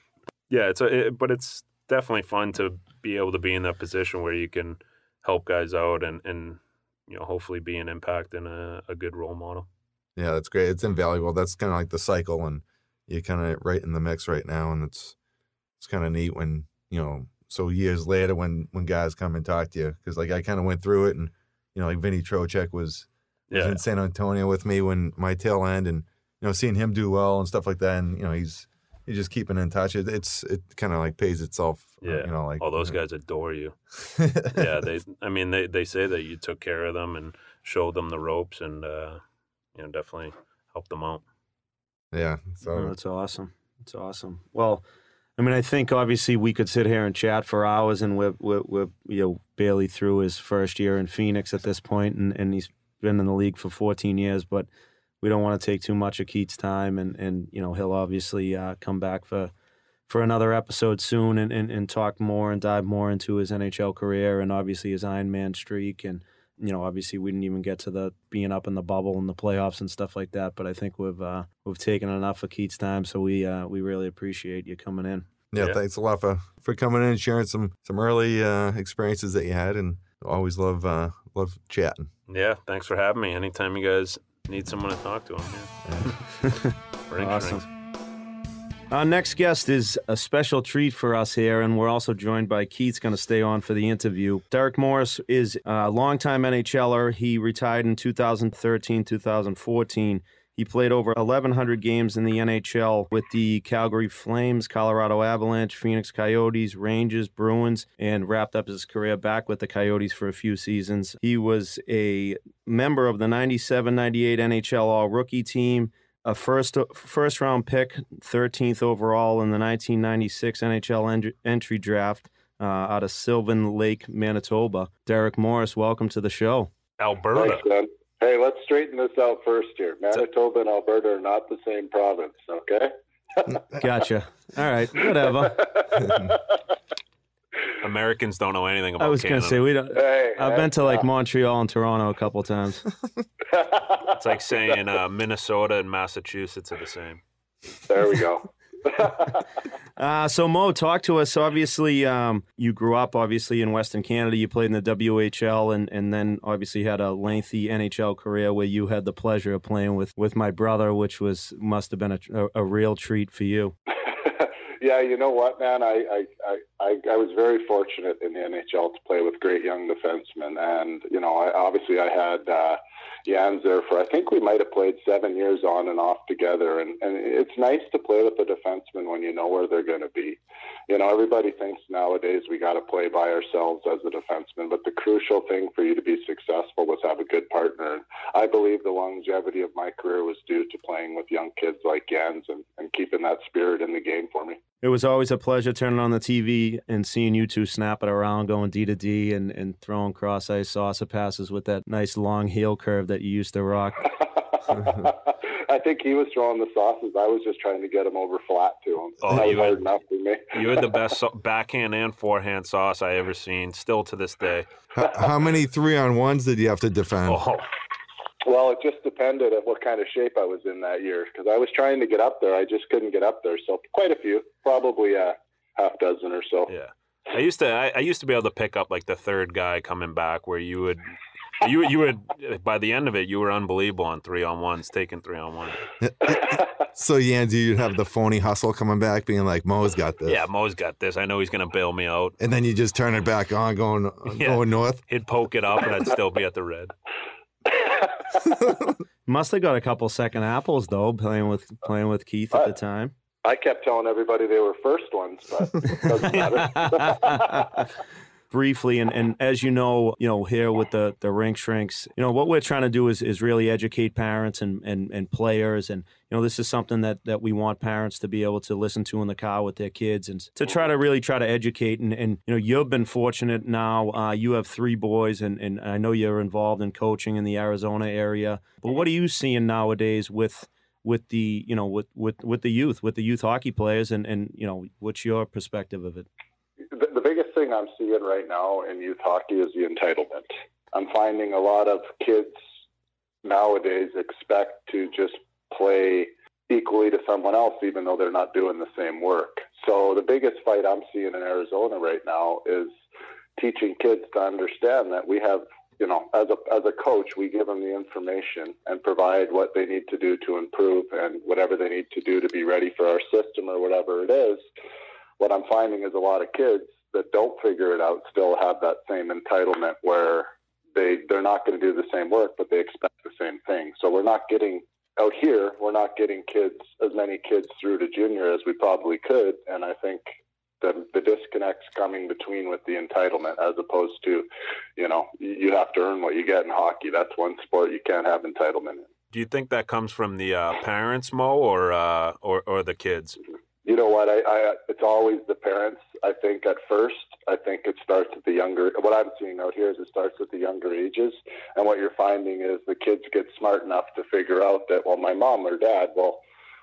yeah, it's a, it, but it's definitely fun to be able to be in that position where you can help guys out and and you know, hopefully be an impact and a, a good role model. Yeah, that's great. It's invaluable. That's kind of like the cycle, and you're kind of right in the mix right now, and it's it's kind of neat when you know. So years later, when when guys come and talk to you, because like I kind of went through it, and you know, like Vinny Trocheck was, yeah. was in San Antonio with me when my tail end, and you know, seeing him do well and stuff like that, and you know, he's he's just keeping in touch. It, it's it kind of like pays itself. Uh, yeah, you know, like all those you know. guys adore you. yeah, they. I mean, they they say that you took care of them and showed them the ropes, and uh, you know, definitely helped them out. Yeah, so oh, that's awesome. It's awesome. Well, I mean, I think obviously we could sit here and chat for hours, and we're we're, we're you know barely through his first year in Phoenix at this point, and and he's been in the league for 14 years, but we don't want to take too much of Keith's time, and and you know he'll obviously uh, come back for for another episode soon and, and, and talk more and dive more into his NHL career and obviously his Iron Man streak and you know obviously we didn't even get to the being up in the bubble and the playoffs and stuff like that but I think we've uh, we've taken enough of Keith's time so we uh, we really appreciate you coming in. Yeah, yeah, thanks a lot for, for coming in and sharing some some early uh, experiences that you had and always love uh, love chatting. Yeah, thanks for having me. Anytime you guys need someone to talk to. Him, yeah. awesome. Our next guest is a special treat for us here, and we're also joined by Keith's going to stay on for the interview. Derek Morris is a longtime NHLer. He retired in 2013, 2014. He played over 1,100 games in the NHL with the Calgary Flames, Colorado Avalanche, Phoenix Coyotes, Rangers, Bruins, and wrapped up his career back with the Coyotes for a few seasons. He was a member of the 97 98 NHL All Rookie team a first first round pick, 13th overall in the 1996 NHL en- entry draft uh, out of Sylvan Lake, Manitoba. Derek Morris, welcome to the show. Alberta. Thanks, hey, let's straighten this out first here. Manitoba and Alberta are not the same province, okay? gotcha. All right, whatever. Americans don't know anything about. I was going to say we don't. Hey, I've been to like uh, Montreal and Toronto a couple times. It's like saying uh, Minnesota and Massachusetts are the same. there we go. Uh, so Mo, talk to us. Obviously, um, you grew up obviously in Western Canada. You played in the WHL, and, and then obviously had a lengthy NHL career where you had the pleasure of playing with, with my brother, which was must have been a, a, a real treat for you. yeah, you know what, man? I, I, I, I, I was very fortunate in the NHL to play with great young defensemen, and you know, I, obviously I had uh, Jans there for I think we might have played seven years on and off together, and and it's nice to play with a defenseman when you know where they're going to be. You know, everybody thinks nowadays we got to play by ourselves as a defenseman, but the crucial thing for you to be successful was have a good partner. I believe the longevity of my career was due to playing with young kids like Jans and, and keeping that spirit in the game for me. It was always a pleasure turning on the TV and seeing you two snap it around, going D to D and, and throwing cross ice saucer passes with that nice long heel curve that you used to rock. I think he was throwing the sauces. I was just trying to get him over flat to him. Oh, that was you hard had- enough for me. You had the best backhand and forehand sauce I ever seen, still to this day. H- How many three on ones did you have to defend? Oh, Well, it just depended on what kind of shape I was in that year because I was trying to get up there. I just couldn't get up there. So quite a few, probably a half dozen or so. yeah. I used to I, I used to be able to pick up like the third guy coming back where you would you you would by the end of it you were unbelievable on three on ones taking three on one. So Yanzi, you'd have the phony hustle coming back, being like, "Mo's got this." Yeah, Mo's got this. I know he's gonna bail me out. And then you just turn it back on, going Yeah. going north. He'd poke it up and I'd still be at the red. Must have got a couple second apples though, playing with playing with Keith at the time. I kept telling everybody they were first ones, but it doesn't matter. briefly and, and as you know you know here with the the rink shrinks you know what we're trying to do is is really educate parents and and, and players and you know this is something that that we want parents to be able to listen to in the car with their kids and to try to really try to educate and and you know you've been fortunate now uh, you have three boys and and I know you're involved in coaching in the Arizona area but what are you seeing nowadays with with the you know with with with the youth with the youth hockey players and and you know what's your perspective of it? The, the biggest thing I'm seeing right now in youth hockey is the entitlement. I'm finding a lot of kids nowadays expect to just play equally to someone else, even though they're not doing the same work. So the biggest fight I'm seeing in Arizona right now is teaching kids to understand that we have, you know, as a as a coach, we give them the information and provide what they need to do to improve and whatever they need to do to be ready for our system or whatever it is. What I'm finding is a lot of kids that don't figure it out still have that same entitlement where they they're not going to do the same work, but they expect the same thing. So we're not getting out here. We're not getting kids as many kids through to junior as we probably could, and I think the the disconnect's coming between with the entitlement as opposed to, you know, you have to earn what you get in hockey. That's one sport you can't have entitlement in. Do you think that comes from the uh, parents, Mo, or uh, or or the kids? You know what? I, I it's always the parents. I think at first, I think it starts at the younger. What I'm seeing out here is it starts at the younger ages, and what you're finding is the kids get smart enough to figure out that well, my mom or dad will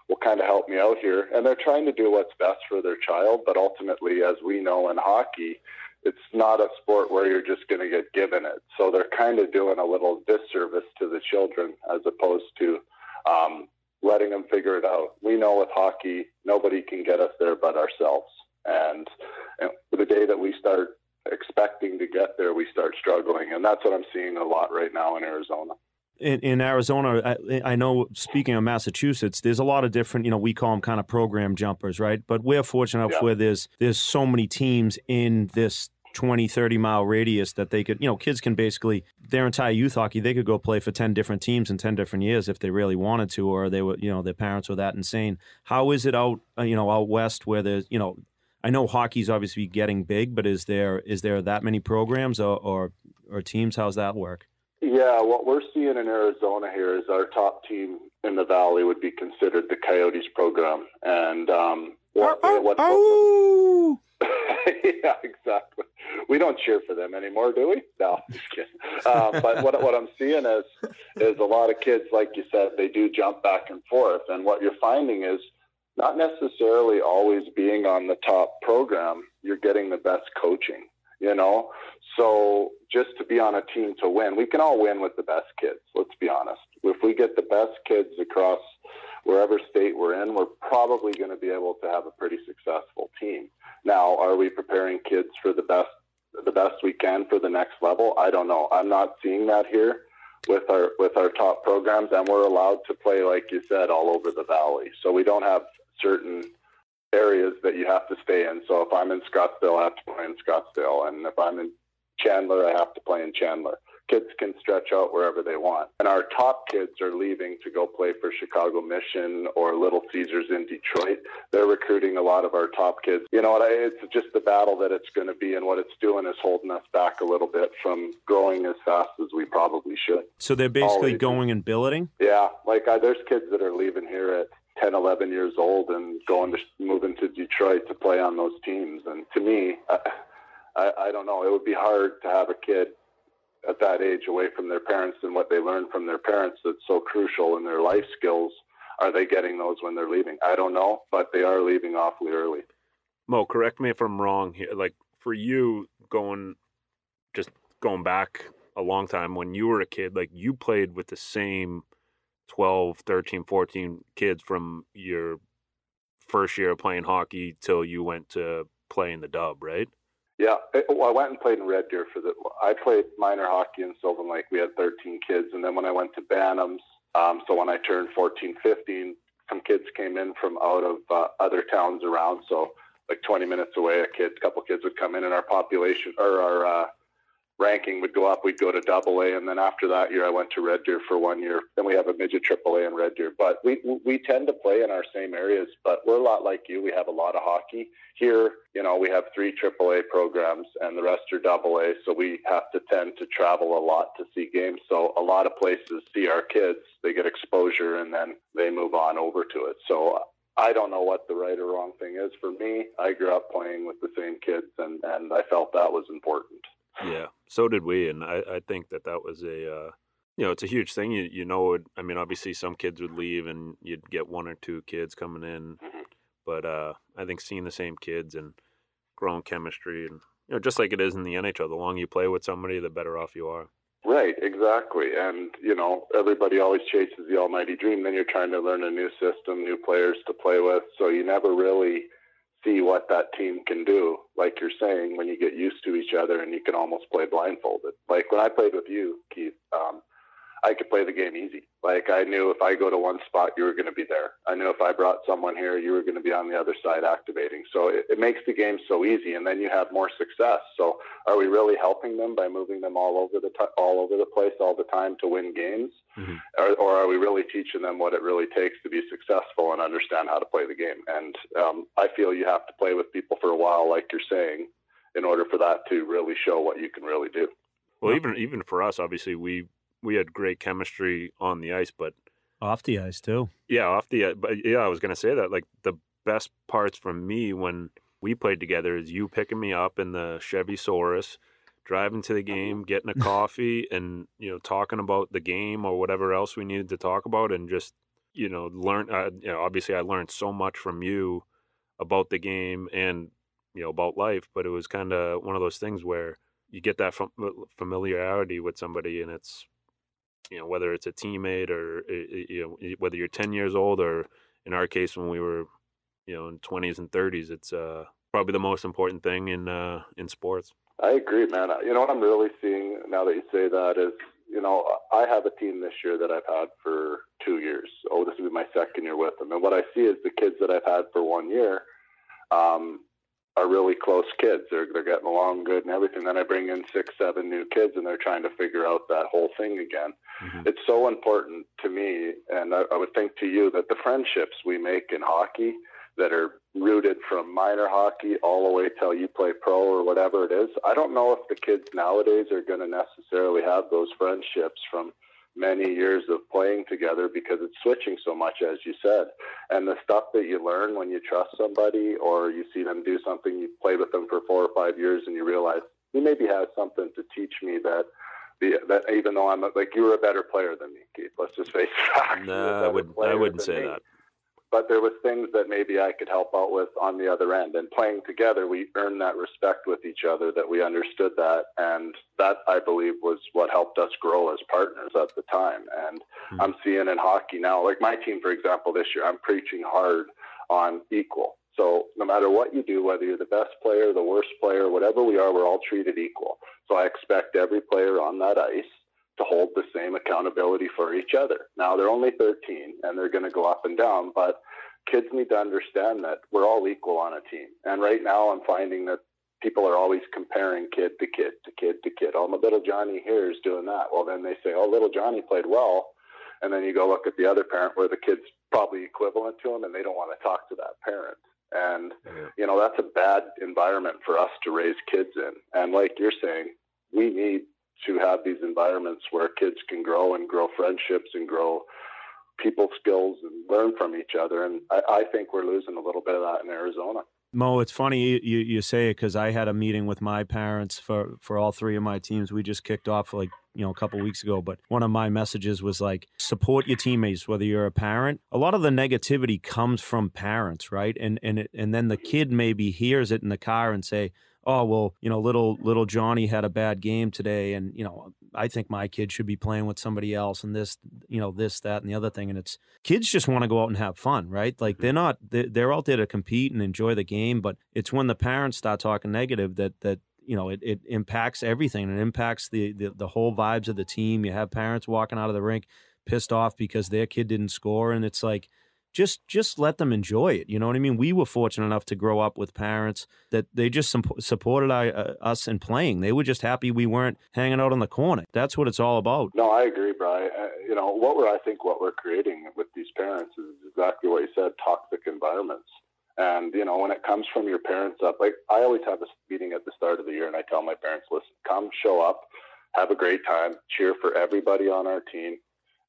will kind of help me out here, and they're trying to do what's best for their child. But ultimately, as we know in hockey, it's not a sport where you're just going to get given it. So they're kind of doing a little disservice to the children as opposed to um, letting them figure it out. We know with hockey, nobody can get us there but ourselves. And, and the day that we start expecting to get there, we start struggling. And that's what I'm seeing a lot right now in Arizona. in, in Arizona, I, I know. Speaking of Massachusetts, there's a lot of different. You know, we call them kind of program jumpers, right? But we're fortunate enough Yeah. where there's there's so many teams in this 20, 30 mile radius that they could, you know, kids can basically, their entire youth hockey, they could go play for 10 different teams in 10 different years if they really wanted to, or they were, you know, their parents were that insane. How is it out, uh, you know, out west where there's, you know, I know hockey's obviously getting big, but is there is there that many programs or, or, or teams? How's that work? Yeah, what we're seeing in Arizona here is our top team in the valley would be considered the Coyotes program, and um, what, oh, what, oh, yeah, exactly. We don't cheer for them anymore, do we? No, just kidding. Um, but what what I'm seeing is is a lot of kids, like you said, they do jump back and forth, and what you're finding is not necessarily always being on the top program. You're getting the best coaching, you know. So just to be on a team to win, we can all win with the best kids. Let's be honest. If we get the best kids across wherever state we're in, we're probably going to be able to have a pretty successful team. Now, are we preparing kids for the best the best we can for the next level? I don't know. I'm not seeing that here with our with our top programs, and we're allowed to play, like you said, all over the valley. So we don't have certain areas that you have to stay in. So if I'm in Scottsdale, I have to play in Scottsdale, and if I'm in Chandler, I have to play in Chandler kids can stretch out wherever they want. And our top kids are leaving to go play for Chicago Mission or Little Caesars in Detroit. They're recruiting a lot of our top kids. You know, what? it's just the battle that it's going to be, and what it's doing is holding us back a little bit from growing as fast as we probably should. So they're basically Always. going and billeting? Yeah, like I, there's kids that are leaving here at 10, 11 years old and going to moving to Detroit to play on those teams. And to me, I, I don't know. It would be hard to have a kid at that age away from their parents and what they learn from their parents that's so crucial in their life skills are they getting those when they're leaving? I don't know but they are leaving awfully early. Mo correct me if i'm wrong here. Like for you going just going back a long time when you were a kid like you played with the same 12 13 14 kids from your first year of playing hockey till you went to playing the dub right yeah, well, I went and played in Red Deer for the. I played minor hockey in Sylvan Lake. We had 13 kids, and then when I went to Bantams, um, so when I turned 14, 15, some kids came in from out of uh, other towns around. So like 20 minutes away, a kid, a couple kids would come in, and our population or our uh, ranking would go up. We'd go to double A, and then after that year, I went to Red Deer for one year. Then we have a midget triple A in Red Deer. But we we tend to play in our same areas, but we're a lot like you. We have a lot of hockey here. You know, we have three triple A programs, and the rest are double A. So we have to tend to travel a lot to see games. So a lot of places see our kids, they get exposure, and then they move on over to it. So I don't know what the right or wrong thing is for me. I grew up playing with the same kids, and and I felt that was important. Yeah, so did we, and I, I think that that was a uh, you know it's a huge thing. You you know, I mean, obviously some kids would leave, and you'd get one or two kids coming in, mm-hmm. but uh, I think seeing the same kids and growing chemistry, and you know, just like it is in the NHL, the longer you play with somebody, the better off you are. Right, exactly. And, you know, everybody always chases the almighty dream. Then you're trying to learn a new system, new players to play with. So you never really see what that team can do. Like you're saying, when you get used to each other and you can almost play blindfolded. Like when I played with you, Keith, um, I could play the game easy. Like I knew if I go to one spot, you were going to be there. I knew if I brought someone here, you were going to be on the other side activating. So it, it makes the game so easy, and then you have more success. So are we really helping them by moving them all over the t- all over the place all the time to win games, mm-hmm. or, or, are we really teaching them what it really takes to be successful and understand how to play the game? And um, I feel you have to play with people for a while, like you're saying, in order for that to really show what you can really do. Well, even even for us, obviously, we we had great chemistry on the ice, but off the ice too. Yeah, off the but yeah, I was gonna say that like the best parts for me when we played together is you picking me up in the Chevy Saurus, driving to the game, getting a coffee, and you know talking about the game or whatever else we needed to talk about, and just you know learn. Uh, you know, obviously, I learned so much from you about the game and you know about life, but it was kind of one of those things where you get that familiarity with somebody, and it's you know whether it's a teammate or you know whether you're 10 years old or in our case when we were you know in 20s and 30s it's uh, probably the most important thing in uh, in sports. I agree man. You know what i'm really seeing now that you say that is you know i have a team this year that i've had for two years. Oh this will be my second year with them. And what i see is the kids that i've had for one year um, are really close kids. They're they're getting along good and everything. Then I bring in six, seven new kids, and they're trying to figure out that whole thing again. Mm-hmm. It's so important to me, and I, I would think to you that the friendships we make in hockey that are rooted from minor hockey all the way till you play pro or whatever it is. I don't know if the kids nowadays are going to necessarily have those friendships from many years of playing together because it's switching so much, as you said. And the stuff that you learn when you trust somebody or you see them do something, you play with them for four or five years and you realize he maybe has something to teach me that. The, that even though I'm like you were a better player than me, Keith. Let's just face it. No, I would I wouldn't say me. that but there was things that maybe I could help out with on the other end. And playing together, we earned that respect with each other, that we understood that, and that I believe was what helped us grow as partners at the time. And mm-hmm. I'm seeing in hockey now, like my team, for example, this year, I'm preaching hard on equal. So no matter what you do, whether you're the best player, the worst player, whatever we are, we're all treated equal. So I expect every player on that ice to hold the same accountability for each other. Now they're only 13 and they're going to go up and down, but kids need to understand that we're all equal on a team. And right now I'm finding that people are always comparing kid to kid to kid to kid. Oh, my little Johnny here is doing that. Well, then they say, oh, little Johnny played well. And then you go look at the other parent where the kid's probably equivalent to him and they don't want to talk to that parent. And, you know, that's a bad environment for us to raise kids in. And like you're saying, we need to have these environments where kids can grow and grow friendships and grow people skills and learn from each other. And I, I think we're losing a little bit of that in Arizona. Mo, it's funny you, you say it because I had a meeting with my parents for, for all three of my teams. We just kicked off like you know a couple weeks ago, but one of my messages was like support your teammates whether you're a parent. A lot of the negativity comes from parents, right? And and it, and then the kid maybe hears it in the car and say, oh well you know little little johnny had a bad game today and you know i think my kid should be playing with somebody else and this you know this that and the other thing and it's kids just want to go out and have fun right like they're mm-hmm. not they're out there to compete and enjoy the game but it's when the parents start talking negative that that you know it, it impacts everything and it impacts the, the the whole vibes of the team you have parents walking out of the rink pissed off because their kid didn't score and it's like just just let them enjoy it. You know what I mean? We were fortunate enough to grow up with parents that they just supported our, uh, us in playing. They were just happy we weren't hanging out on the corner. That's what it's all about. No, I agree, Brian. Uh, you know what we're I think what we're creating with these parents is exactly what you said: toxic environments. And you know when it comes from your parents up, like I always have a meeting at the start of the year, and I tell my parents, listen, come, show up, have a great time, cheer for everybody on our team,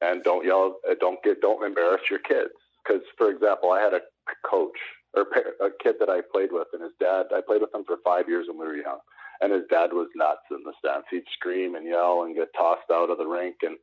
and don't yell, uh, don't get, don't embarrass your kids because, for example, I had a coach or a kid that I played with, and his dad. I played with him for five years when we were young, and his dad was nuts in the stands. He'd scream and yell and get tossed out of the rink. And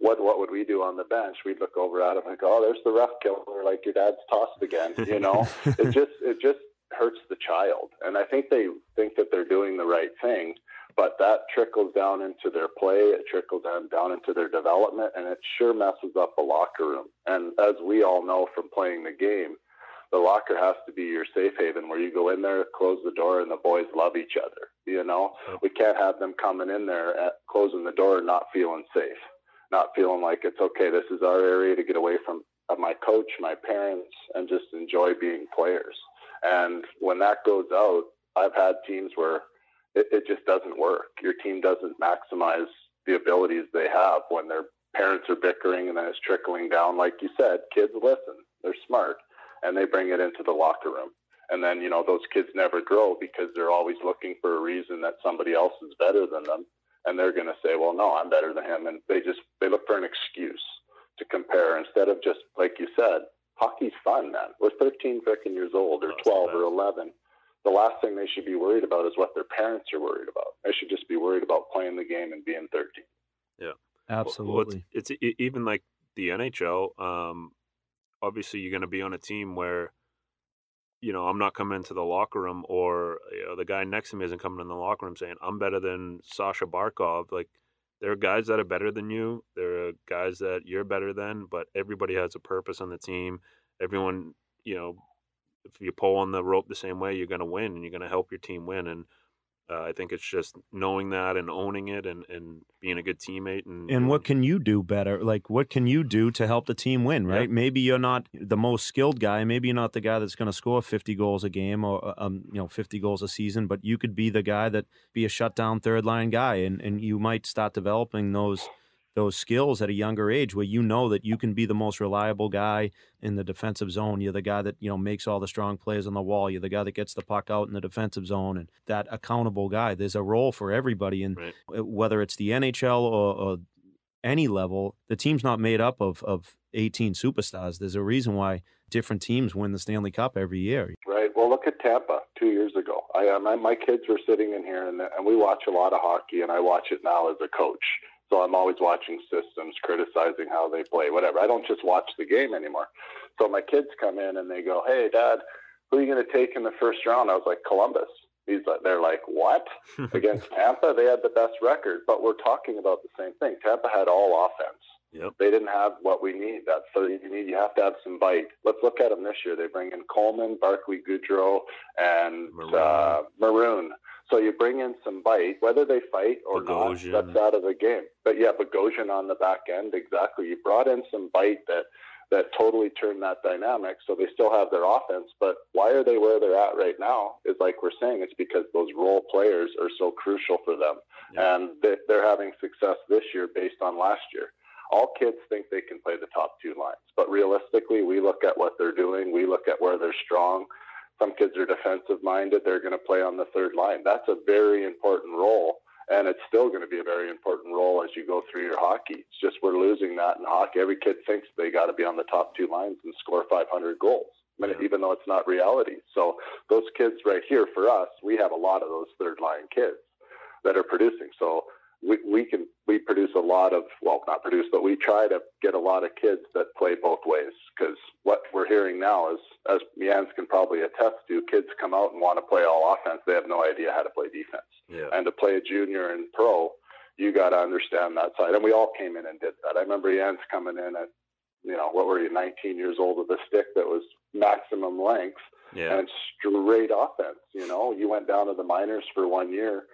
what what would we do on the bench? We'd look over at him and go, "Oh, there's the ref killer. Like your dad's tossed again." You know, it just it just hurts the child, and I think they think that they're doing the right thing but that trickles down into their play, it trickles down, down into their development, and it sure messes up the locker room. And as we all know from playing the game, the locker has to be your safe haven where you go in there, close the door, and the boys love each other. You know, we can't have them coming in there at closing the door and not feeling safe, not feeling like it's okay. This is our area to get away from uh, my coach, my parents, and just enjoy being players. And when that goes out, I've had teams where it, it just doesn't work. Your team doesn't maximize the abilities they have when their parents are bickering and then it's trickling down. Like you said, kids listen, they're smart, and they bring it into the locker room. And then, you know, those kids never grow because they're always looking for a reason that somebody else is better than them. And they're going to say, well, no, I'm better than him. And they just, they look for an excuse to compare instead of just, like you said, hockey's fun, man. We're 13 freaking years old or 12 or 11 the last thing they should be worried about is what their parents are worried about. They should just be worried about playing the game and being 13. Yeah, absolutely. Well, it's, it's, even like the NHL. Um, obviously, you're going to be on a team where, you know, I'm not coming into the locker room, or you know, the guy next to me isn't coming in the locker room saying I'm better than Sasha Barkov. Like, there are guys that are better than you. There are guys that you're better than, but everybody has a purpose on the team. Everyone, you know, if you pull on the rope the same way, you're going to win and you're going to help your team win. And Uh, I think it's just knowing that and owning it and, and being a good teammate. And, and what can you do better? Like, what can you do to help the team win, right? Yeah. Maybe you're not the most skilled guy. Maybe you're not the guy that's going to score 50 goals a game or, uh, um, you know, 50 goals a season, but you could be the guy that be a shutdown third line guy. And, and you might start developing those – those skills at a younger age where you know that you can be the most reliable guy in the defensive zone. You're the guy that, you know, makes all the strong plays on the wall. You're the guy that gets the puck out in the defensive zone and that accountable guy. There's a role for everybody. And right. whether it's the NHL or, or, any level, the team's not made up of, of 18 superstars. There's a reason why different teams win the Stanley Cup every year. Right. Well, look at Tampa two years ago. I, uh, my, my kids were sitting in here and, and we watch a lot of hockey and I watch it now as a coach so I'm always watching systems, criticizing how they play, whatever. I don't just watch the game anymore. So my kids come in and they go, "Hey, Dad, who are you going to take in the first round?" I was like, "Columbus." He's like, they're like, "What?" Against Tampa, they had the best record, but we're talking about the same thing. Tampa had all offense. Yep. They didn't have what we need. That's so you need. You have to have some bite. Let's look at them this year. They bring in Coleman, Barclay Goodrow, and Maroon. Uh, Maroon. So you bring in some bite, whether they fight or Bogosian. not, that's out of the game. But yeah, Bogosian on the back end, exactly. You brought in some bite that that totally turned that dynamic. So they still have their offense, but why are they where they're at right now? Is like we're saying, it's because those role players are so crucial for them, yeah. and they're having success this year based on last year. All kids think they can play the top two lines, but realistically, we look at what they're doing. We look at where they're strong some kids are defensive minded. They're going to play on the third line. That's a very important role. And it's still going to be a very important role as you go through your hockey. It's just we're losing that in hockey. Every kid thinks they got to be on the top two lines and score 500 goals, I yeah. even though it's not reality. So those kids right here for us, we have a lot of those third line kids that are producing. So we, we can we produce a lot of well not produce but we try to get a lot of kids that play both ways because what we're hearing now is as Jans can probably attest to kids come out and want to play all offense. They have no idea how to play defense. Yeah. and to play a junior and pro you got to understand that side. And we all came in and did that. I remember Jans coming in at you know what were you 19 years old with a stick that was maximum length yeah. and straight offense you know? You went down to the minors for one year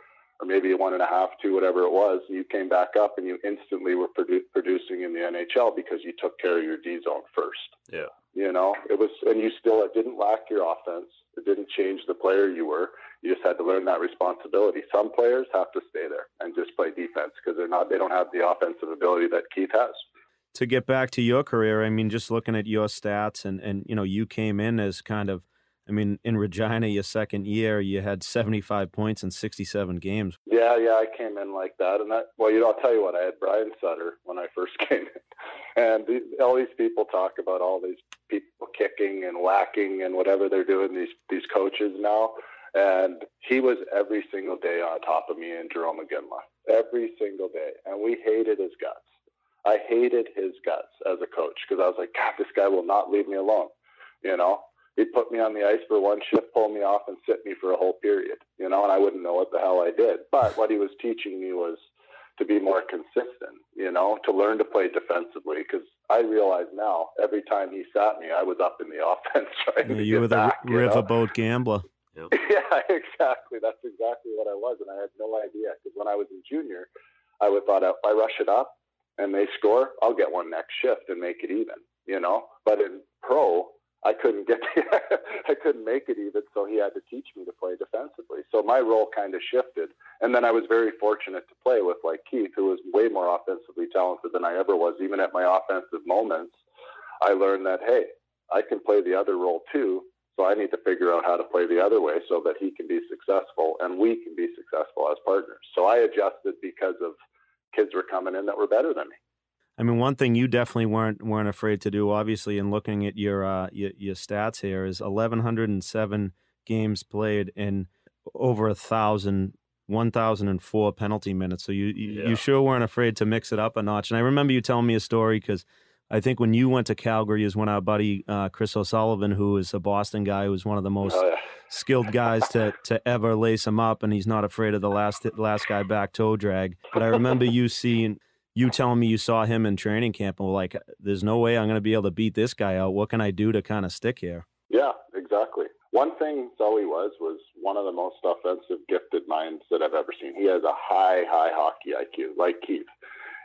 or maybe a one and a half, two, whatever it was, and you came back up and you instantly were produ- producing in the NHL because you took care of your D zone first. Yeah. You know, it was, and you still, it didn't lack your offense. It didn't change the player you were. You just had to learn that responsibility. Some players have to stay there and just play defense because they're not, they don't have the offensive ability that Keith has. To get back to your career, I mean, just looking at your stats and, and, you know, you came in as kind of I mean, in Regina, your second year, you had 75 points in 67 games. Yeah, yeah, I came in like that. And that, well, you know, I'll tell you what, I had Brian Sutter when I first came in. And these, all these people talk about all these people kicking and whacking and whatever they're doing, these, these coaches now. And he was every single day on top of me and Jarome Iginla, every single day. And we hated his guts. I hated his guts as a coach because I was like, God, this guy will not leave me alone, you know? He'd put me on the ice for one shift, pull me off, and sit me for a whole period. You know, and I wouldn't know what the hell I did. But what he was teaching me was to be more consistent. You know, to learn to play defensively because I realize now every time he sat me, I was up in the offense trying yeah, to you get were back, the riverboat gambler. Yep. yeah, exactly. That's exactly what I was, and I had no idea because when I was in junior, I would thought if I rush it up and they score, I'll get one next shift and make it even. You know, but in pro, I couldn't get I couldn't make it even, so he had to teach me to play defensively. So my role kind of shifted, and then I was very fortunate to play with like Keith, who was way more offensively talented than I ever was. Even at my offensive moments, I learned that hey, I can play the other role too. So I need to figure out how to play the other way so that he can be successful and we can be successful as partners. So I adjusted because of kids were coming in that were better than me. I mean, one thing you definitely weren't weren't afraid to do, obviously, in looking at your uh, your, your stats here, is eleven hundred and seven games played and over a thousand 1004 penalty minutes. So you you, yeah. you, sure weren't afraid to mix it up a notch. And I remember you telling me a story because I think when you went to Calgary is when our buddy uh, Chris O'Sullivan, who is a Boston guy, who was one of the most oh, yeah. skilled guys to to ever lace him up, and he's not afraid of the last last guy back toe drag. But I remember you seeing you telling me you saw him in training camp and were like, there's no way I'm going to be able to beat this guy out. What can I do to kind of stick here? Yeah, exactly. One thing Sully was was one of the most offensive gifted minds that I've ever seen. He has a high, high hockey IQ, like Keith.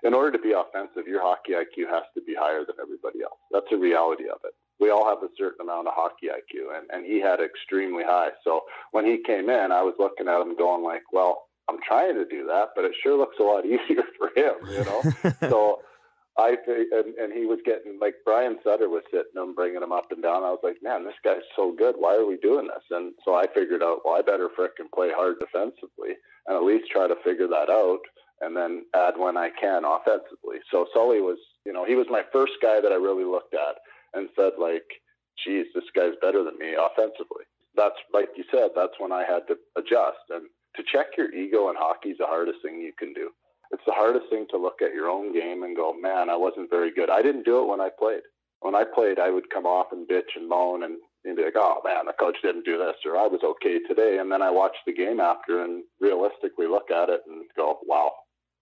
In order to be offensive, your hockey IQ has to be higher than everybody else. That's a reality of it. We all have a certain amount of hockey IQ, and, and he had extremely high. So when he came in, I was looking at him going like, well, I'm trying to do that, but it sure looks a lot easier for him, you know? so I and, and he was getting like Brian Sutter was sitting him, bringing him up and down. I was like, man, this guy's so good. Why are we doing this? And so I figured out, well, I better fricking play hard defensively and at least try to figure that out, and then add when I can offensively. So Sully was, you know, he was my first guy that I really looked at and said like, geez, this guy's better than me offensively. That's like you said. That's when I had to adjust and to check your ego in hockey is the hardest thing you can do it's the hardest thing to look at your own game and go, man, I wasn't very good. I didn't do it when I played. When I played, I would come off and bitch and moan and, and be like, oh man, the coach didn't do this or I was okay today. And then I watch the game after and realistically look at it and go, wow,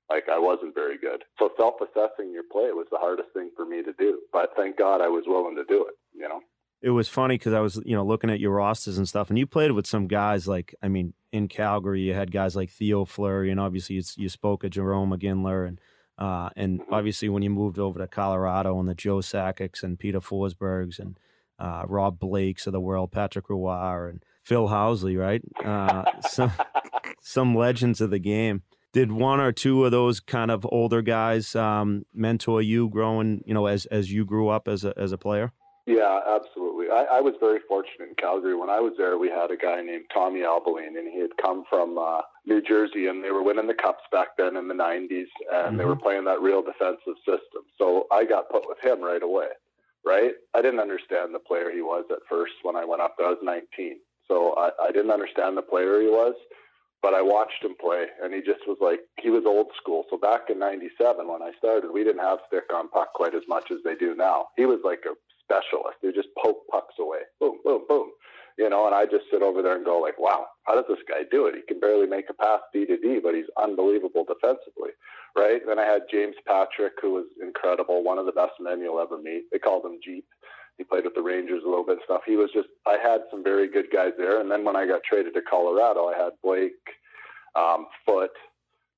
like I wasn't very good. So self-assessing your play was the hardest thing for me to do. But thank God I was willing to do it. You know it was funny because I was, you know, looking at your rosters and stuff, and you played with some guys like, I mean, in Calgary, you had guys like Theo Fleury, and obviously you spoke of Jarome Iginla, and uh, and mm-hmm. obviously when you moved over to Colorado, and the Joe Sakic's and Peter Forsbergs and uh, Rob Blakes of the world, Patrick Roy, and Phil Housley, right? Uh, some some legends of the game. Did one or two of those kind of older guys um, mentor you growing, you know, as as you grew up as a as a player? Yeah, absolutely. I, I was very fortunate in Calgary. When I was there, we had a guy named Tommy Albelin, and he had come from uh, New Jersey, and they were winning the cups back then in the 90s, and mm-hmm. they were mm-hmm. playing that real defensive system. So I got put with him right away, right? I didn't understand the player he was at first when I went up there. I was 19. So I, I didn't understand the player he was, but I watched him play, and he just was like, he was old school. So back in 97, when I started, we didn't have stick on puck quite as much as they do now. He was like a specialist. They just poke pucks away. Boom, boom, boom. You know, and I just sit over there and go like, wow, how does this guy do it? He can barely make a pass D to D, but he's unbelievable defensively, right? Then I had James Patrick, who was incredible, one of the best men you'll ever meet. They called him Jeep. He played with the Rangers a little bit and stuff. He was just, I had some very good guys there. And then when I got traded to Colorado, I had Blake, um, Foote,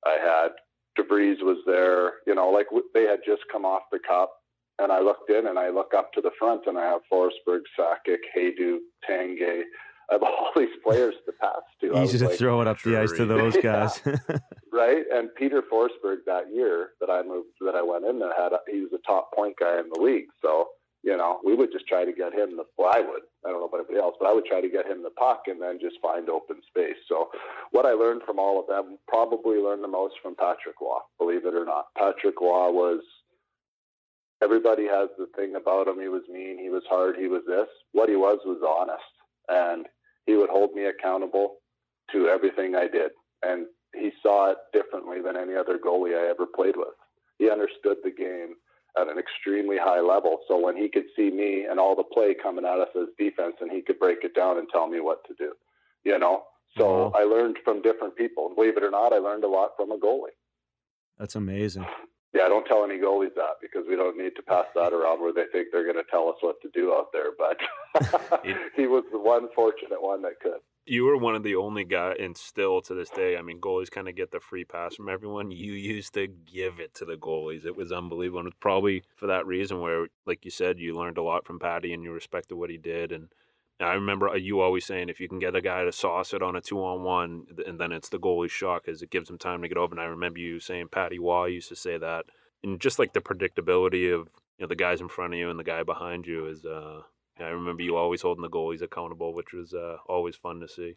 I had DeVries was there. You know, like they had just come off the cup and I looked in and I look up to the front and I have Forsberg, Sakic, Hejduk, Tanguay. I have all these players to pass to. Easy to like, throw it up the ice to those guys. right. And Peter Forsberg that year that I moved, that I went in there had, a, he was the top point guy in the league. So, you know, we would just try to get him the, well, I would, I don't know about anybody else, but I would try to get him the puck and then just find open space. So what I learned from all of them, probably learned the most from Patrick Roy, believe it or not. Patrick Roy was everybody has the thing about him. He was mean. He was hard. He was this. What he was was honest, and he would hold me accountable to everything I did. And he saw it differently than any other goalie I ever played with. He understood the game at an extremely high level. So when he could see me and all the play coming at us as defense, and he could break it down and tell me what to do, you know. So wow. I learned from different people. Believe it or not, I learned a lot from a goalie. That's amazing. Yeah, don't tell any goalies that because we don't need to pass that around where they think they're going to tell us what to do out there. But he was the one fortunate one that could. You were one of the only guys, and still to this day, I mean, goalies kind of get the free pass from everyone. You used to give it to the goalies. It was unbelievable. And it's probably for that reason where, like you said, you learned a lot from Patty and you respected what he did. And I remember uh, you always saying if you can get a guy to sauce it on a two on one, and then it's the goalie's shot because it gives him time to get over. And I remember you saying Patty Roy used to say that, and just like the predictability of you know the guys in front of you and the guy behind you is. uh I remember you always holding the goalies accountable, which was uh, always fun to see.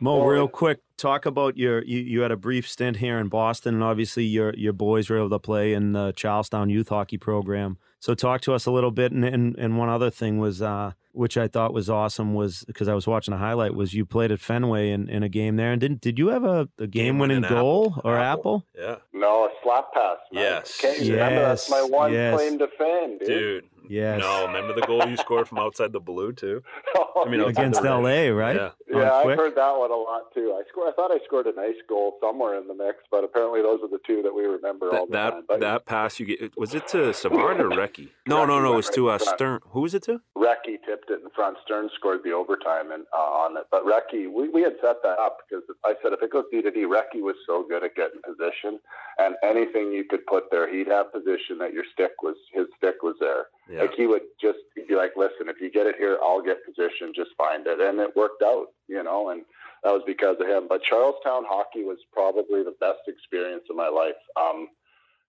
Mo, real quick, talk about your you, you had a brief stint here in Boston, and obviously your your boys were able to play in the Charlestown youth hockey program. So talk to us a little bit. And and, and one other thing was, uh, which I thought was awesome, was because I was watching a highlight, was you played at Fenway in, in a game there, and didn't did you have a, a game winning goal apple. or apple. apple? Yeah. No, a slap pass. Man. Yes. Can't you yes. remember? That's my one yes. claim to fame, dude. Dude, Yes. No, remember the goal you scored from outside the blue too? I mean, Against the LA, right? Yeah. Yeah, I've heard that one a lot too. I scored. I thought I scored a nice goal somewhere in the mix, but apparently those are the two that we remember all That the that, time. But that pass you get was it to Savard or Recchi? No, no, no. It was to uh, Sturm. Who was it to? Recchi tipped it in front. Sturm scored the overtime and uh, on it. But Recchi, we, we had set that up because I said if it goes D to D, Recky was so good at getting position, and anything you could put there, he'd have position that your stick was his stick was there. Yeah. Like he would just be like, "Listen, if you get it here, I'll get position. Just find it," and it worked out, you know. And that was because of him. But Charlestown hockey was probably the best experience of my life. Um,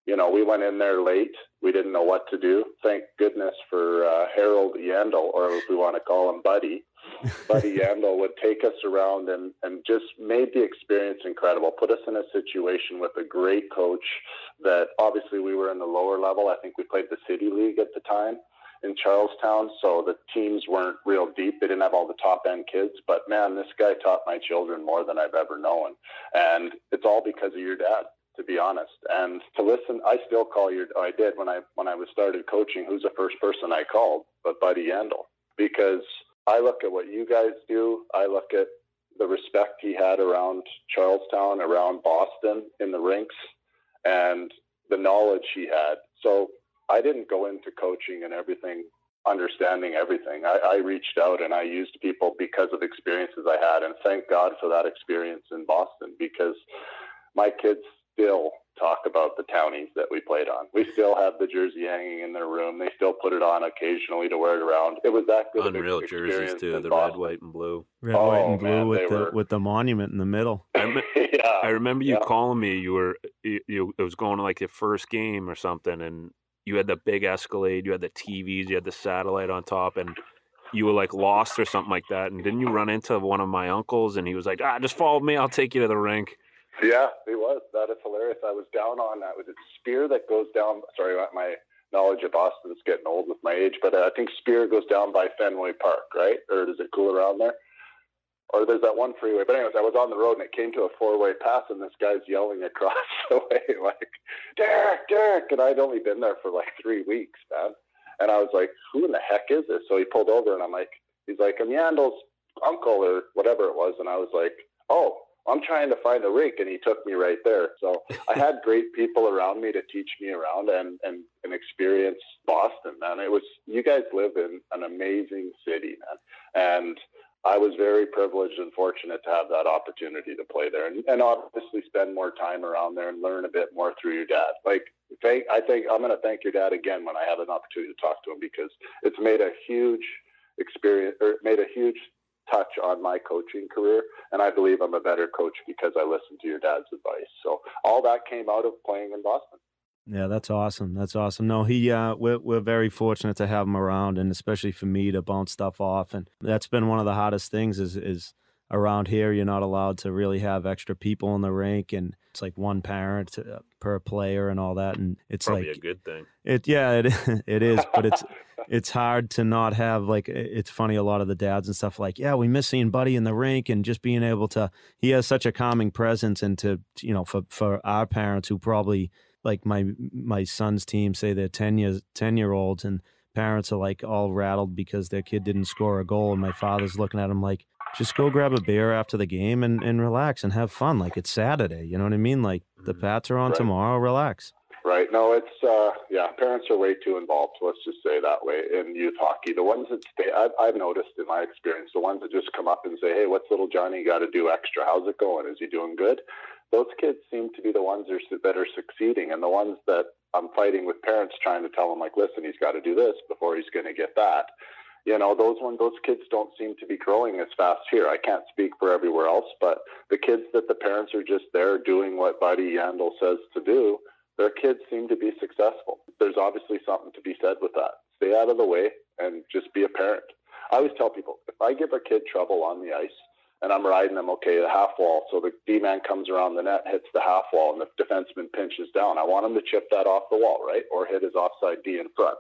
you know, we went in there late. We didn't know what to do. Thank goodness for uh, Harold Yandle, or if we want to call him Buddy. Buddy Yandle would take us around and, and just made the experience incredible. Put us in a situation with a great coach that obviously we were in the lower level. I think we played the City League at the time in Charlestown, so the teams weren't real deep. They didn't have all the top end kids, but man, this guy taught my children more than I've ever known. And it's all because of your dad to be honest. And to listen, I still call your. I did when I when I was started coaching. Who's the first person I called? But Buddy Yandle, because I look at what you guys do. I look at the respect he had around Charlestown, around Boston in the rinks, and the knowledge he had. So I didn't go into coaching and everything understanding everything. I, I reached out and I used people because of experiences I had, and thank God for that experience in Boston because my kids still talk about the townies that we played on. We still have the jersey hanging in their room. They still put it on occasionally to wear it around. It was that good. of Unreal jerseys too. in The red, white, and blue. Red, white, Oh, and blue man, with the were- with the monument in the middle. I, rem- yeah. I remember you yeah. calling me. You were you, you it was going to like your first game or something, and you had the big Escalade, you had the TVs, you had the satellite on top, and you were like lost or something like that. And didn't you run into one of my uncles, and he was like, "Ah, just follow me. I'll take you to the rink." Yeah, it was. That is hilarious. I was down on that. Was it Spear that goes down? Sorry, my- knowledge of Boston is getting old with my age, but uh, I think Spear goes down by Fenway Park, right? Or does it go around there? Or there's that one freeway. But anyways, I was on the road and it came to a four-way pass, and this guy's yelling across the way like, "Derek, Derek!" And I'd only been there for like three weeks, man. And I was like, "Who in the heck is this?" So he pulled over, and I'm like, "He's like, I'm Yandle's uncle or whatever it was," and I was like, "Oh." I'm trying to find a rink, and he took me right there. So I had great people around me to teach me around and and and experience Boston. Man, it was you guys live in an amazing city, man, and I was very privileged and fortunate to have that opportunity to play there, and, and obviously spend more time around there and learn a bit more through your dad. Like, thank I think I'm going to thank your dad again when I have an opportunity to talk to him because it's made a huge experience or made a huge touch on my coaching career and I believe I'm a better coach because I listened to your dad's advice. So all that came out of playing in Boston. Yeah, that's awesome. That's awesome. No, he uh we're we're very fortunate to have him around and especially for me to bounce stuff off and that's been one of the hottest things is is around here you're not allowed to really have extra people in the rink and it's like one parent uh, per player and all that and it's Probably like a good thing. it yeah, it it is, but it's it's hard to not have like it's funny a lot of the dads and stuff like yeah we miss seeing buddy in the rink and just being able to he has such a calming presence and to you know for for our parents who probably like my my son's team say they're 10 years 10 year olds and parents are like all rattled because their kid didn't score a goal and my father's looking at him like just go grab a beer after the game and, and relax and have fun like it's saturday you know what i mean like the Mhm. pats are on Right. tomorrow relax Right. No, it's uh yeah, parents are way too involved, let's just say that way, in youth hockey. The ones that stay I've I've noticed in my experience, the ones that just come up and say, Hey, what's little Johnny gotta do extra? How's it going? Is he doing good? Those kids seem to be the ones that are succeeding and the ones that I'm fighting with parents trying to tell them like, listen, he's got to do this before he's going to get that. You know, those one, those kids don't seem to be growing as fast here. I can't speak for everywhere else, but the kids that the parents are just there doing what Buddy Yandle says to do, their kids seem to be successful. There's obviously something to be said with that. Stay out of the way and just be a parent. I always tell people if I give a kid trouble on the ice and I'm riding them, okay, the half wall, so the D man comes around the net, hits the half wall, and the defenseman pinches down. I want him to chip that off the wall, right? Or hit his offside D in front.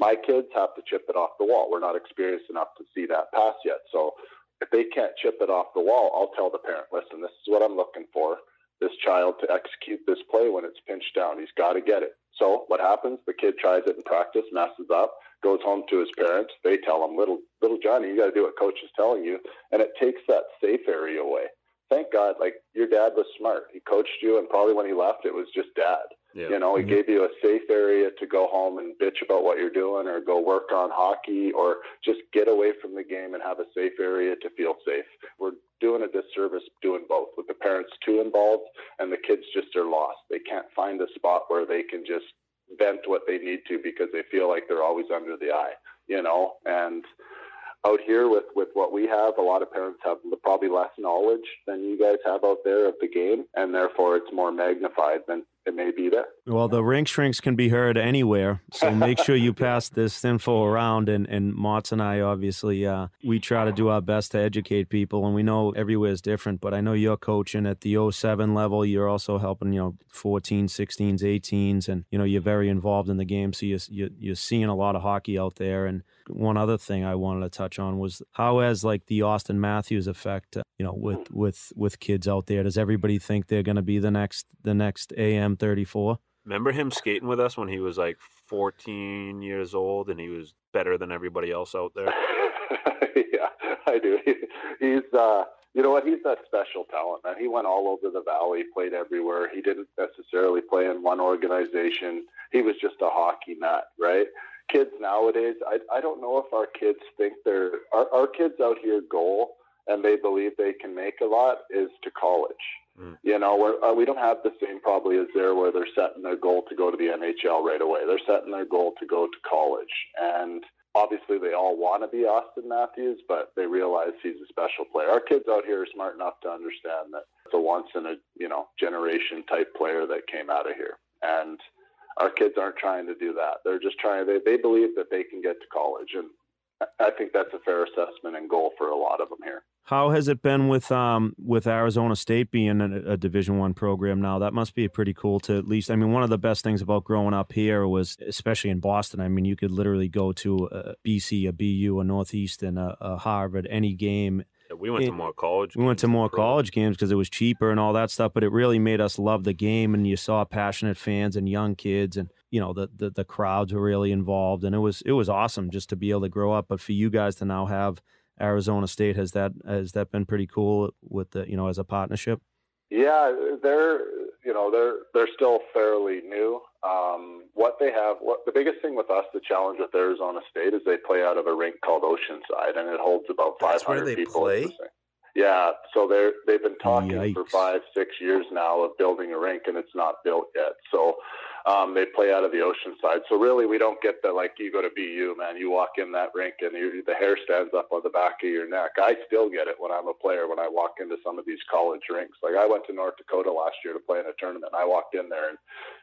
My kids have to chip it off the wall. We're not experienced enough to see that pass yet. So if they can't chip it off the wall, I'll tell the parent, listen, this is what I'm looking for this child to execute this play when it's pinched down. He's got to get it. So what happens? The kid tries it in practice, messes up, goes home to his parents. They tell him, "Little little Johnny, you got to do what coach is telling you," and it takes that safe area away. Thank God, like your dad was smart. He coached you, and probably when he left, it was just dad. Yeah. You know, he mm-hmm. gave you a safe area to go home and bitch about what you're doing, or go work on hockey, or just get away from the game and have a safe area to feel safe. We're doing a disservice doing both with the parents too involved, and the kids just are lost. They can't find a spot where they can just vent what they need to because they feel like they're always under the eye, you know, and out here with, with what we have, a lot of parents have probably less knowledge than you guys have out there of the game, and therefore it's more magnified than it may be there. Well, the rink shrinks can be heard anywhere, so make sure you pass this info around. And and Mott's and I obviously uh, we try to do our best to educate people, and we know everywhere is different. But I know you're coaching at the 07 level. You're also helping you know 14, 16s, 18s, and you know you're very involved in the game, so you're you're, you're seeing a lot of hockey out there. And one other thing I wanted to touch on was how has like the Auston Matthews effect, uh, you know, with with with kids out there. Does everybody think they're going to be the next the next AM 34? Remember him skating with us when he was like 14 years old and he was better than everybody else out there? yeah, I do. He, he's, uh, you know what? He's that special talent, man. He went all over the valley, played everywhere. He didn't necessarily play in one organization. He was just a hockey nut, right? Kids nowadays, I, I don't know if our kids think they're, our, our kids out here goal and they believe they can make a lot is to college Mm. You know, we're, uh, we don't have the same probably as there where they're setting their goal to go to the NHL right away. They're setting their goal to go to college. And obviously they all want to be Auston Matthews, but they realize he's a special player. Our kids out here are smart enough to understand that it's a once in a, you know, generation type player that came out of here. And our kids aren't trying to do that. They're just trying, they, they believe that they can get to college. And I think that's a fair assessment and goal for a lot of them here. How has it been with um, with Arizona State being a, a Division One program now? That must be pretty cool to at least. I mean, one of the best things about growing up here was, especially in Boston. I mean, you could literally go to a BC, a BU, a Northeastern, a, a Harvard, any game. Yeah, we went it, to more college. We went to more college games because it was cheaper and all that stuff. But it really made us love the game, and you saw passionate fans and young kids, and you know the, the the crowds were really involved, and it was it was awesome just to be able to grow up. But for you guys to now have Arizona State. Has that has that been pretty cool with the you know as a partnership? Yeah, they're you know they're they're still fairly new. Um, what they have, what the biggest thing with us, the challenge with Arizona State is they play out of a rink called Oceanside, and it holds about 500 people. Play? Yeah, so they're they've been talking Yikes. for five, six years now of building a rink, and it's not built yet. So um, they play out of the Oceanside. So really, we don't get the like you go to BU, man. You walk in that rink and you, the hair stands up on the back of your neck. I still get it when I'm a player when I walk into some of these college rinks. Like I went to North Dakota last year to play in a tournament. I walked in there and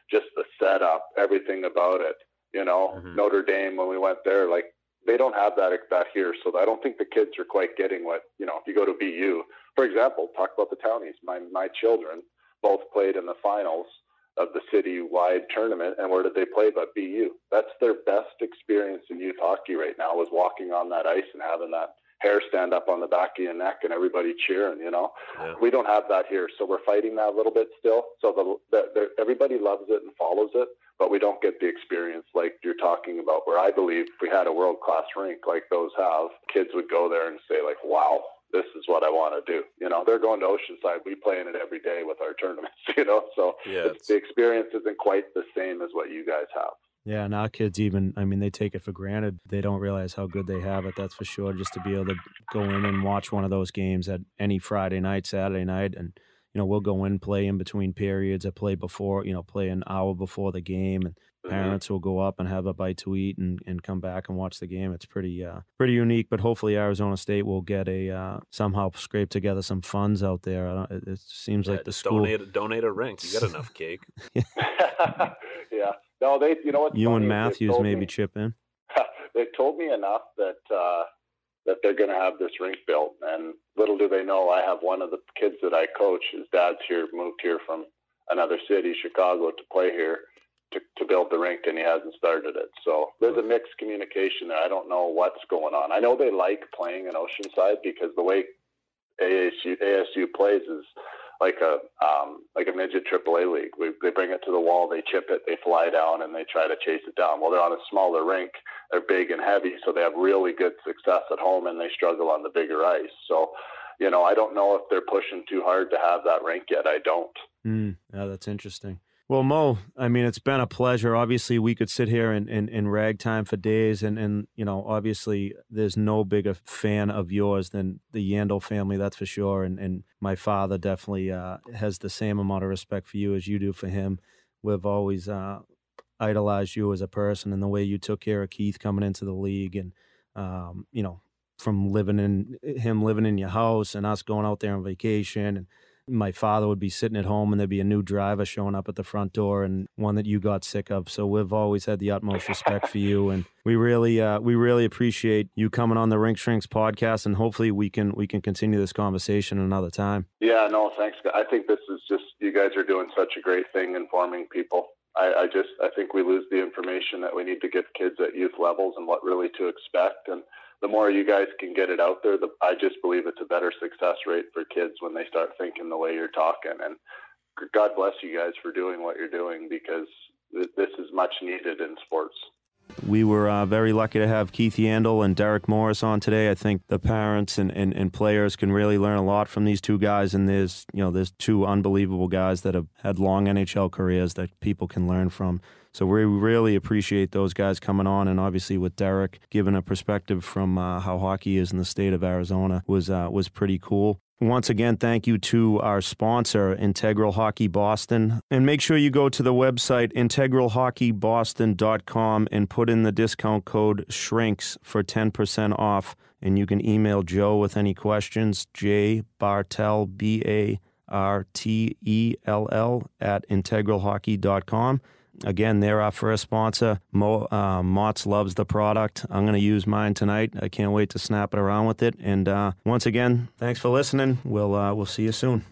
just the setup, everything about it. You know, mm-hmm. Notre Dame when we went there, like they don't have that that here. So I don't think the kids are quite getting what you know. If you go to BU, for example, talk about the townies. My my children both played in the finals of the city-wide tournament. And where did they play but BU? That's their best experience in youth hockey right now was walking on that ice and having that hair stand up on the back of your neck and everybody cheering, you know. Yeah. We don't have that here. So we're fighting that a little bit still. So the, the, the, everybody loves it and follows it, but we don't get the experience like you're talking about where I believe if we had a world-class rink like those have, kids would go there and say like, wow, this is what I want to do. You know, they're going to Oceanside. We play in it every day with our tournaments. You know, so yeah, the experience isn't quite the same as what you guys have. Yeah, and our kids even, I mean, they take it for granted. They don't realize how good they have it, that's for sure, just to be able to go in and watch one of those games at any Friday night, Saturday night. And, you know, we'll go in, play in between periods, or play before, you know, play an hour before the game. And. Parents will go up and have a bite to eat and, and come back and watch the game. It's pretty uh, pretty unique. But hopefully Arizona State will get a uh, somehow scrape together some funds out there. It, it, seems yeah, like the school donate donate a rink. You got enough cake. yeah. No, they. You know what? You and Matthews maybe me, chip in. they told me enough that. Uh, that they're going to have this rink built. And little do they know, I have one of the kids that I coach. His dad's here, moved here from another city, Chicago, to play here to, to build the rink and he hasn't started it. So there's a mixed communication there. I don't know what's going on. I know they like playing in Oceanside because the way ASU ASU plays is like a um, like a midget AAA league. We, they bring it to the wall, they chip it, they fly down, and they try to chase it down. Well, they're on a smaller rink, they're big and heavy, so they have really good success at home and they struggle on the bigger ice. So, you know, I don't know if they're pushing too hard to have that rink yet. I don't. Mm, yeah, that's interesting. Well, Mo, I mean, it's been a pleasure. Obviously, we could sit here and, and, and ragtime for days. And, and, you know, obviously, there's no bigger fan of yours than the Yandle family, that's for sure. And, and my father definitely uh, has the same amount of respect for you as you do for him. We've always uh, idolized you as a person and the way you took care of Keith coming into the league. And, um, you know, from living in him living in your house and us going out there on vacation and my father would be sitting at home and there'd be a new driver showing up at the front door and one that you got sick of. So we've always had the utmost respect for you and we really uh, we really appreciate you coming on the Rink Shrinks podcast and hopefully we can we can continue this conversation another time. Yeah, no, thanks. I think this is just you guys are doing such a great thing informing people. I, I just I think we lose the information that we need to give kids at youth levels and what really to expect and the more you guys can get it out there, the, I just believe it's a better success rate for kids when they start thinking the way you're talking. And God bless you guys for doing what you're doing because th- this is much needed in sports. We were uh, very lucky to have Keith Yandle and Derek Morris on today. I think the parents and, and, and players can really learn a lot from these two guys. And there's you know there's two unbelievable guys that have had long NHL careers that people can learn from. So we really appreciate those guys coming on, and obviously with Derek giving a perspective from uh, how hockey is in the state of Arizona was uh, was pretty cool. Once again, thank you to our sponsor, Integral Hockey Boston. And make sure you go to the website, integralhockeyboston.com, and put in the discount code SHRINKS for 10% off. And you can email Joe with any questions, J Bartell, B A R T E L L, at integralhockey.com. Again, they're our first sponsor. Mo, uh, Mott's loves the product. I'm going to use mine tonight. I can't wait to snap it around with it. And uh, once again, thanks for listening. We'll uh, we'll see you soon.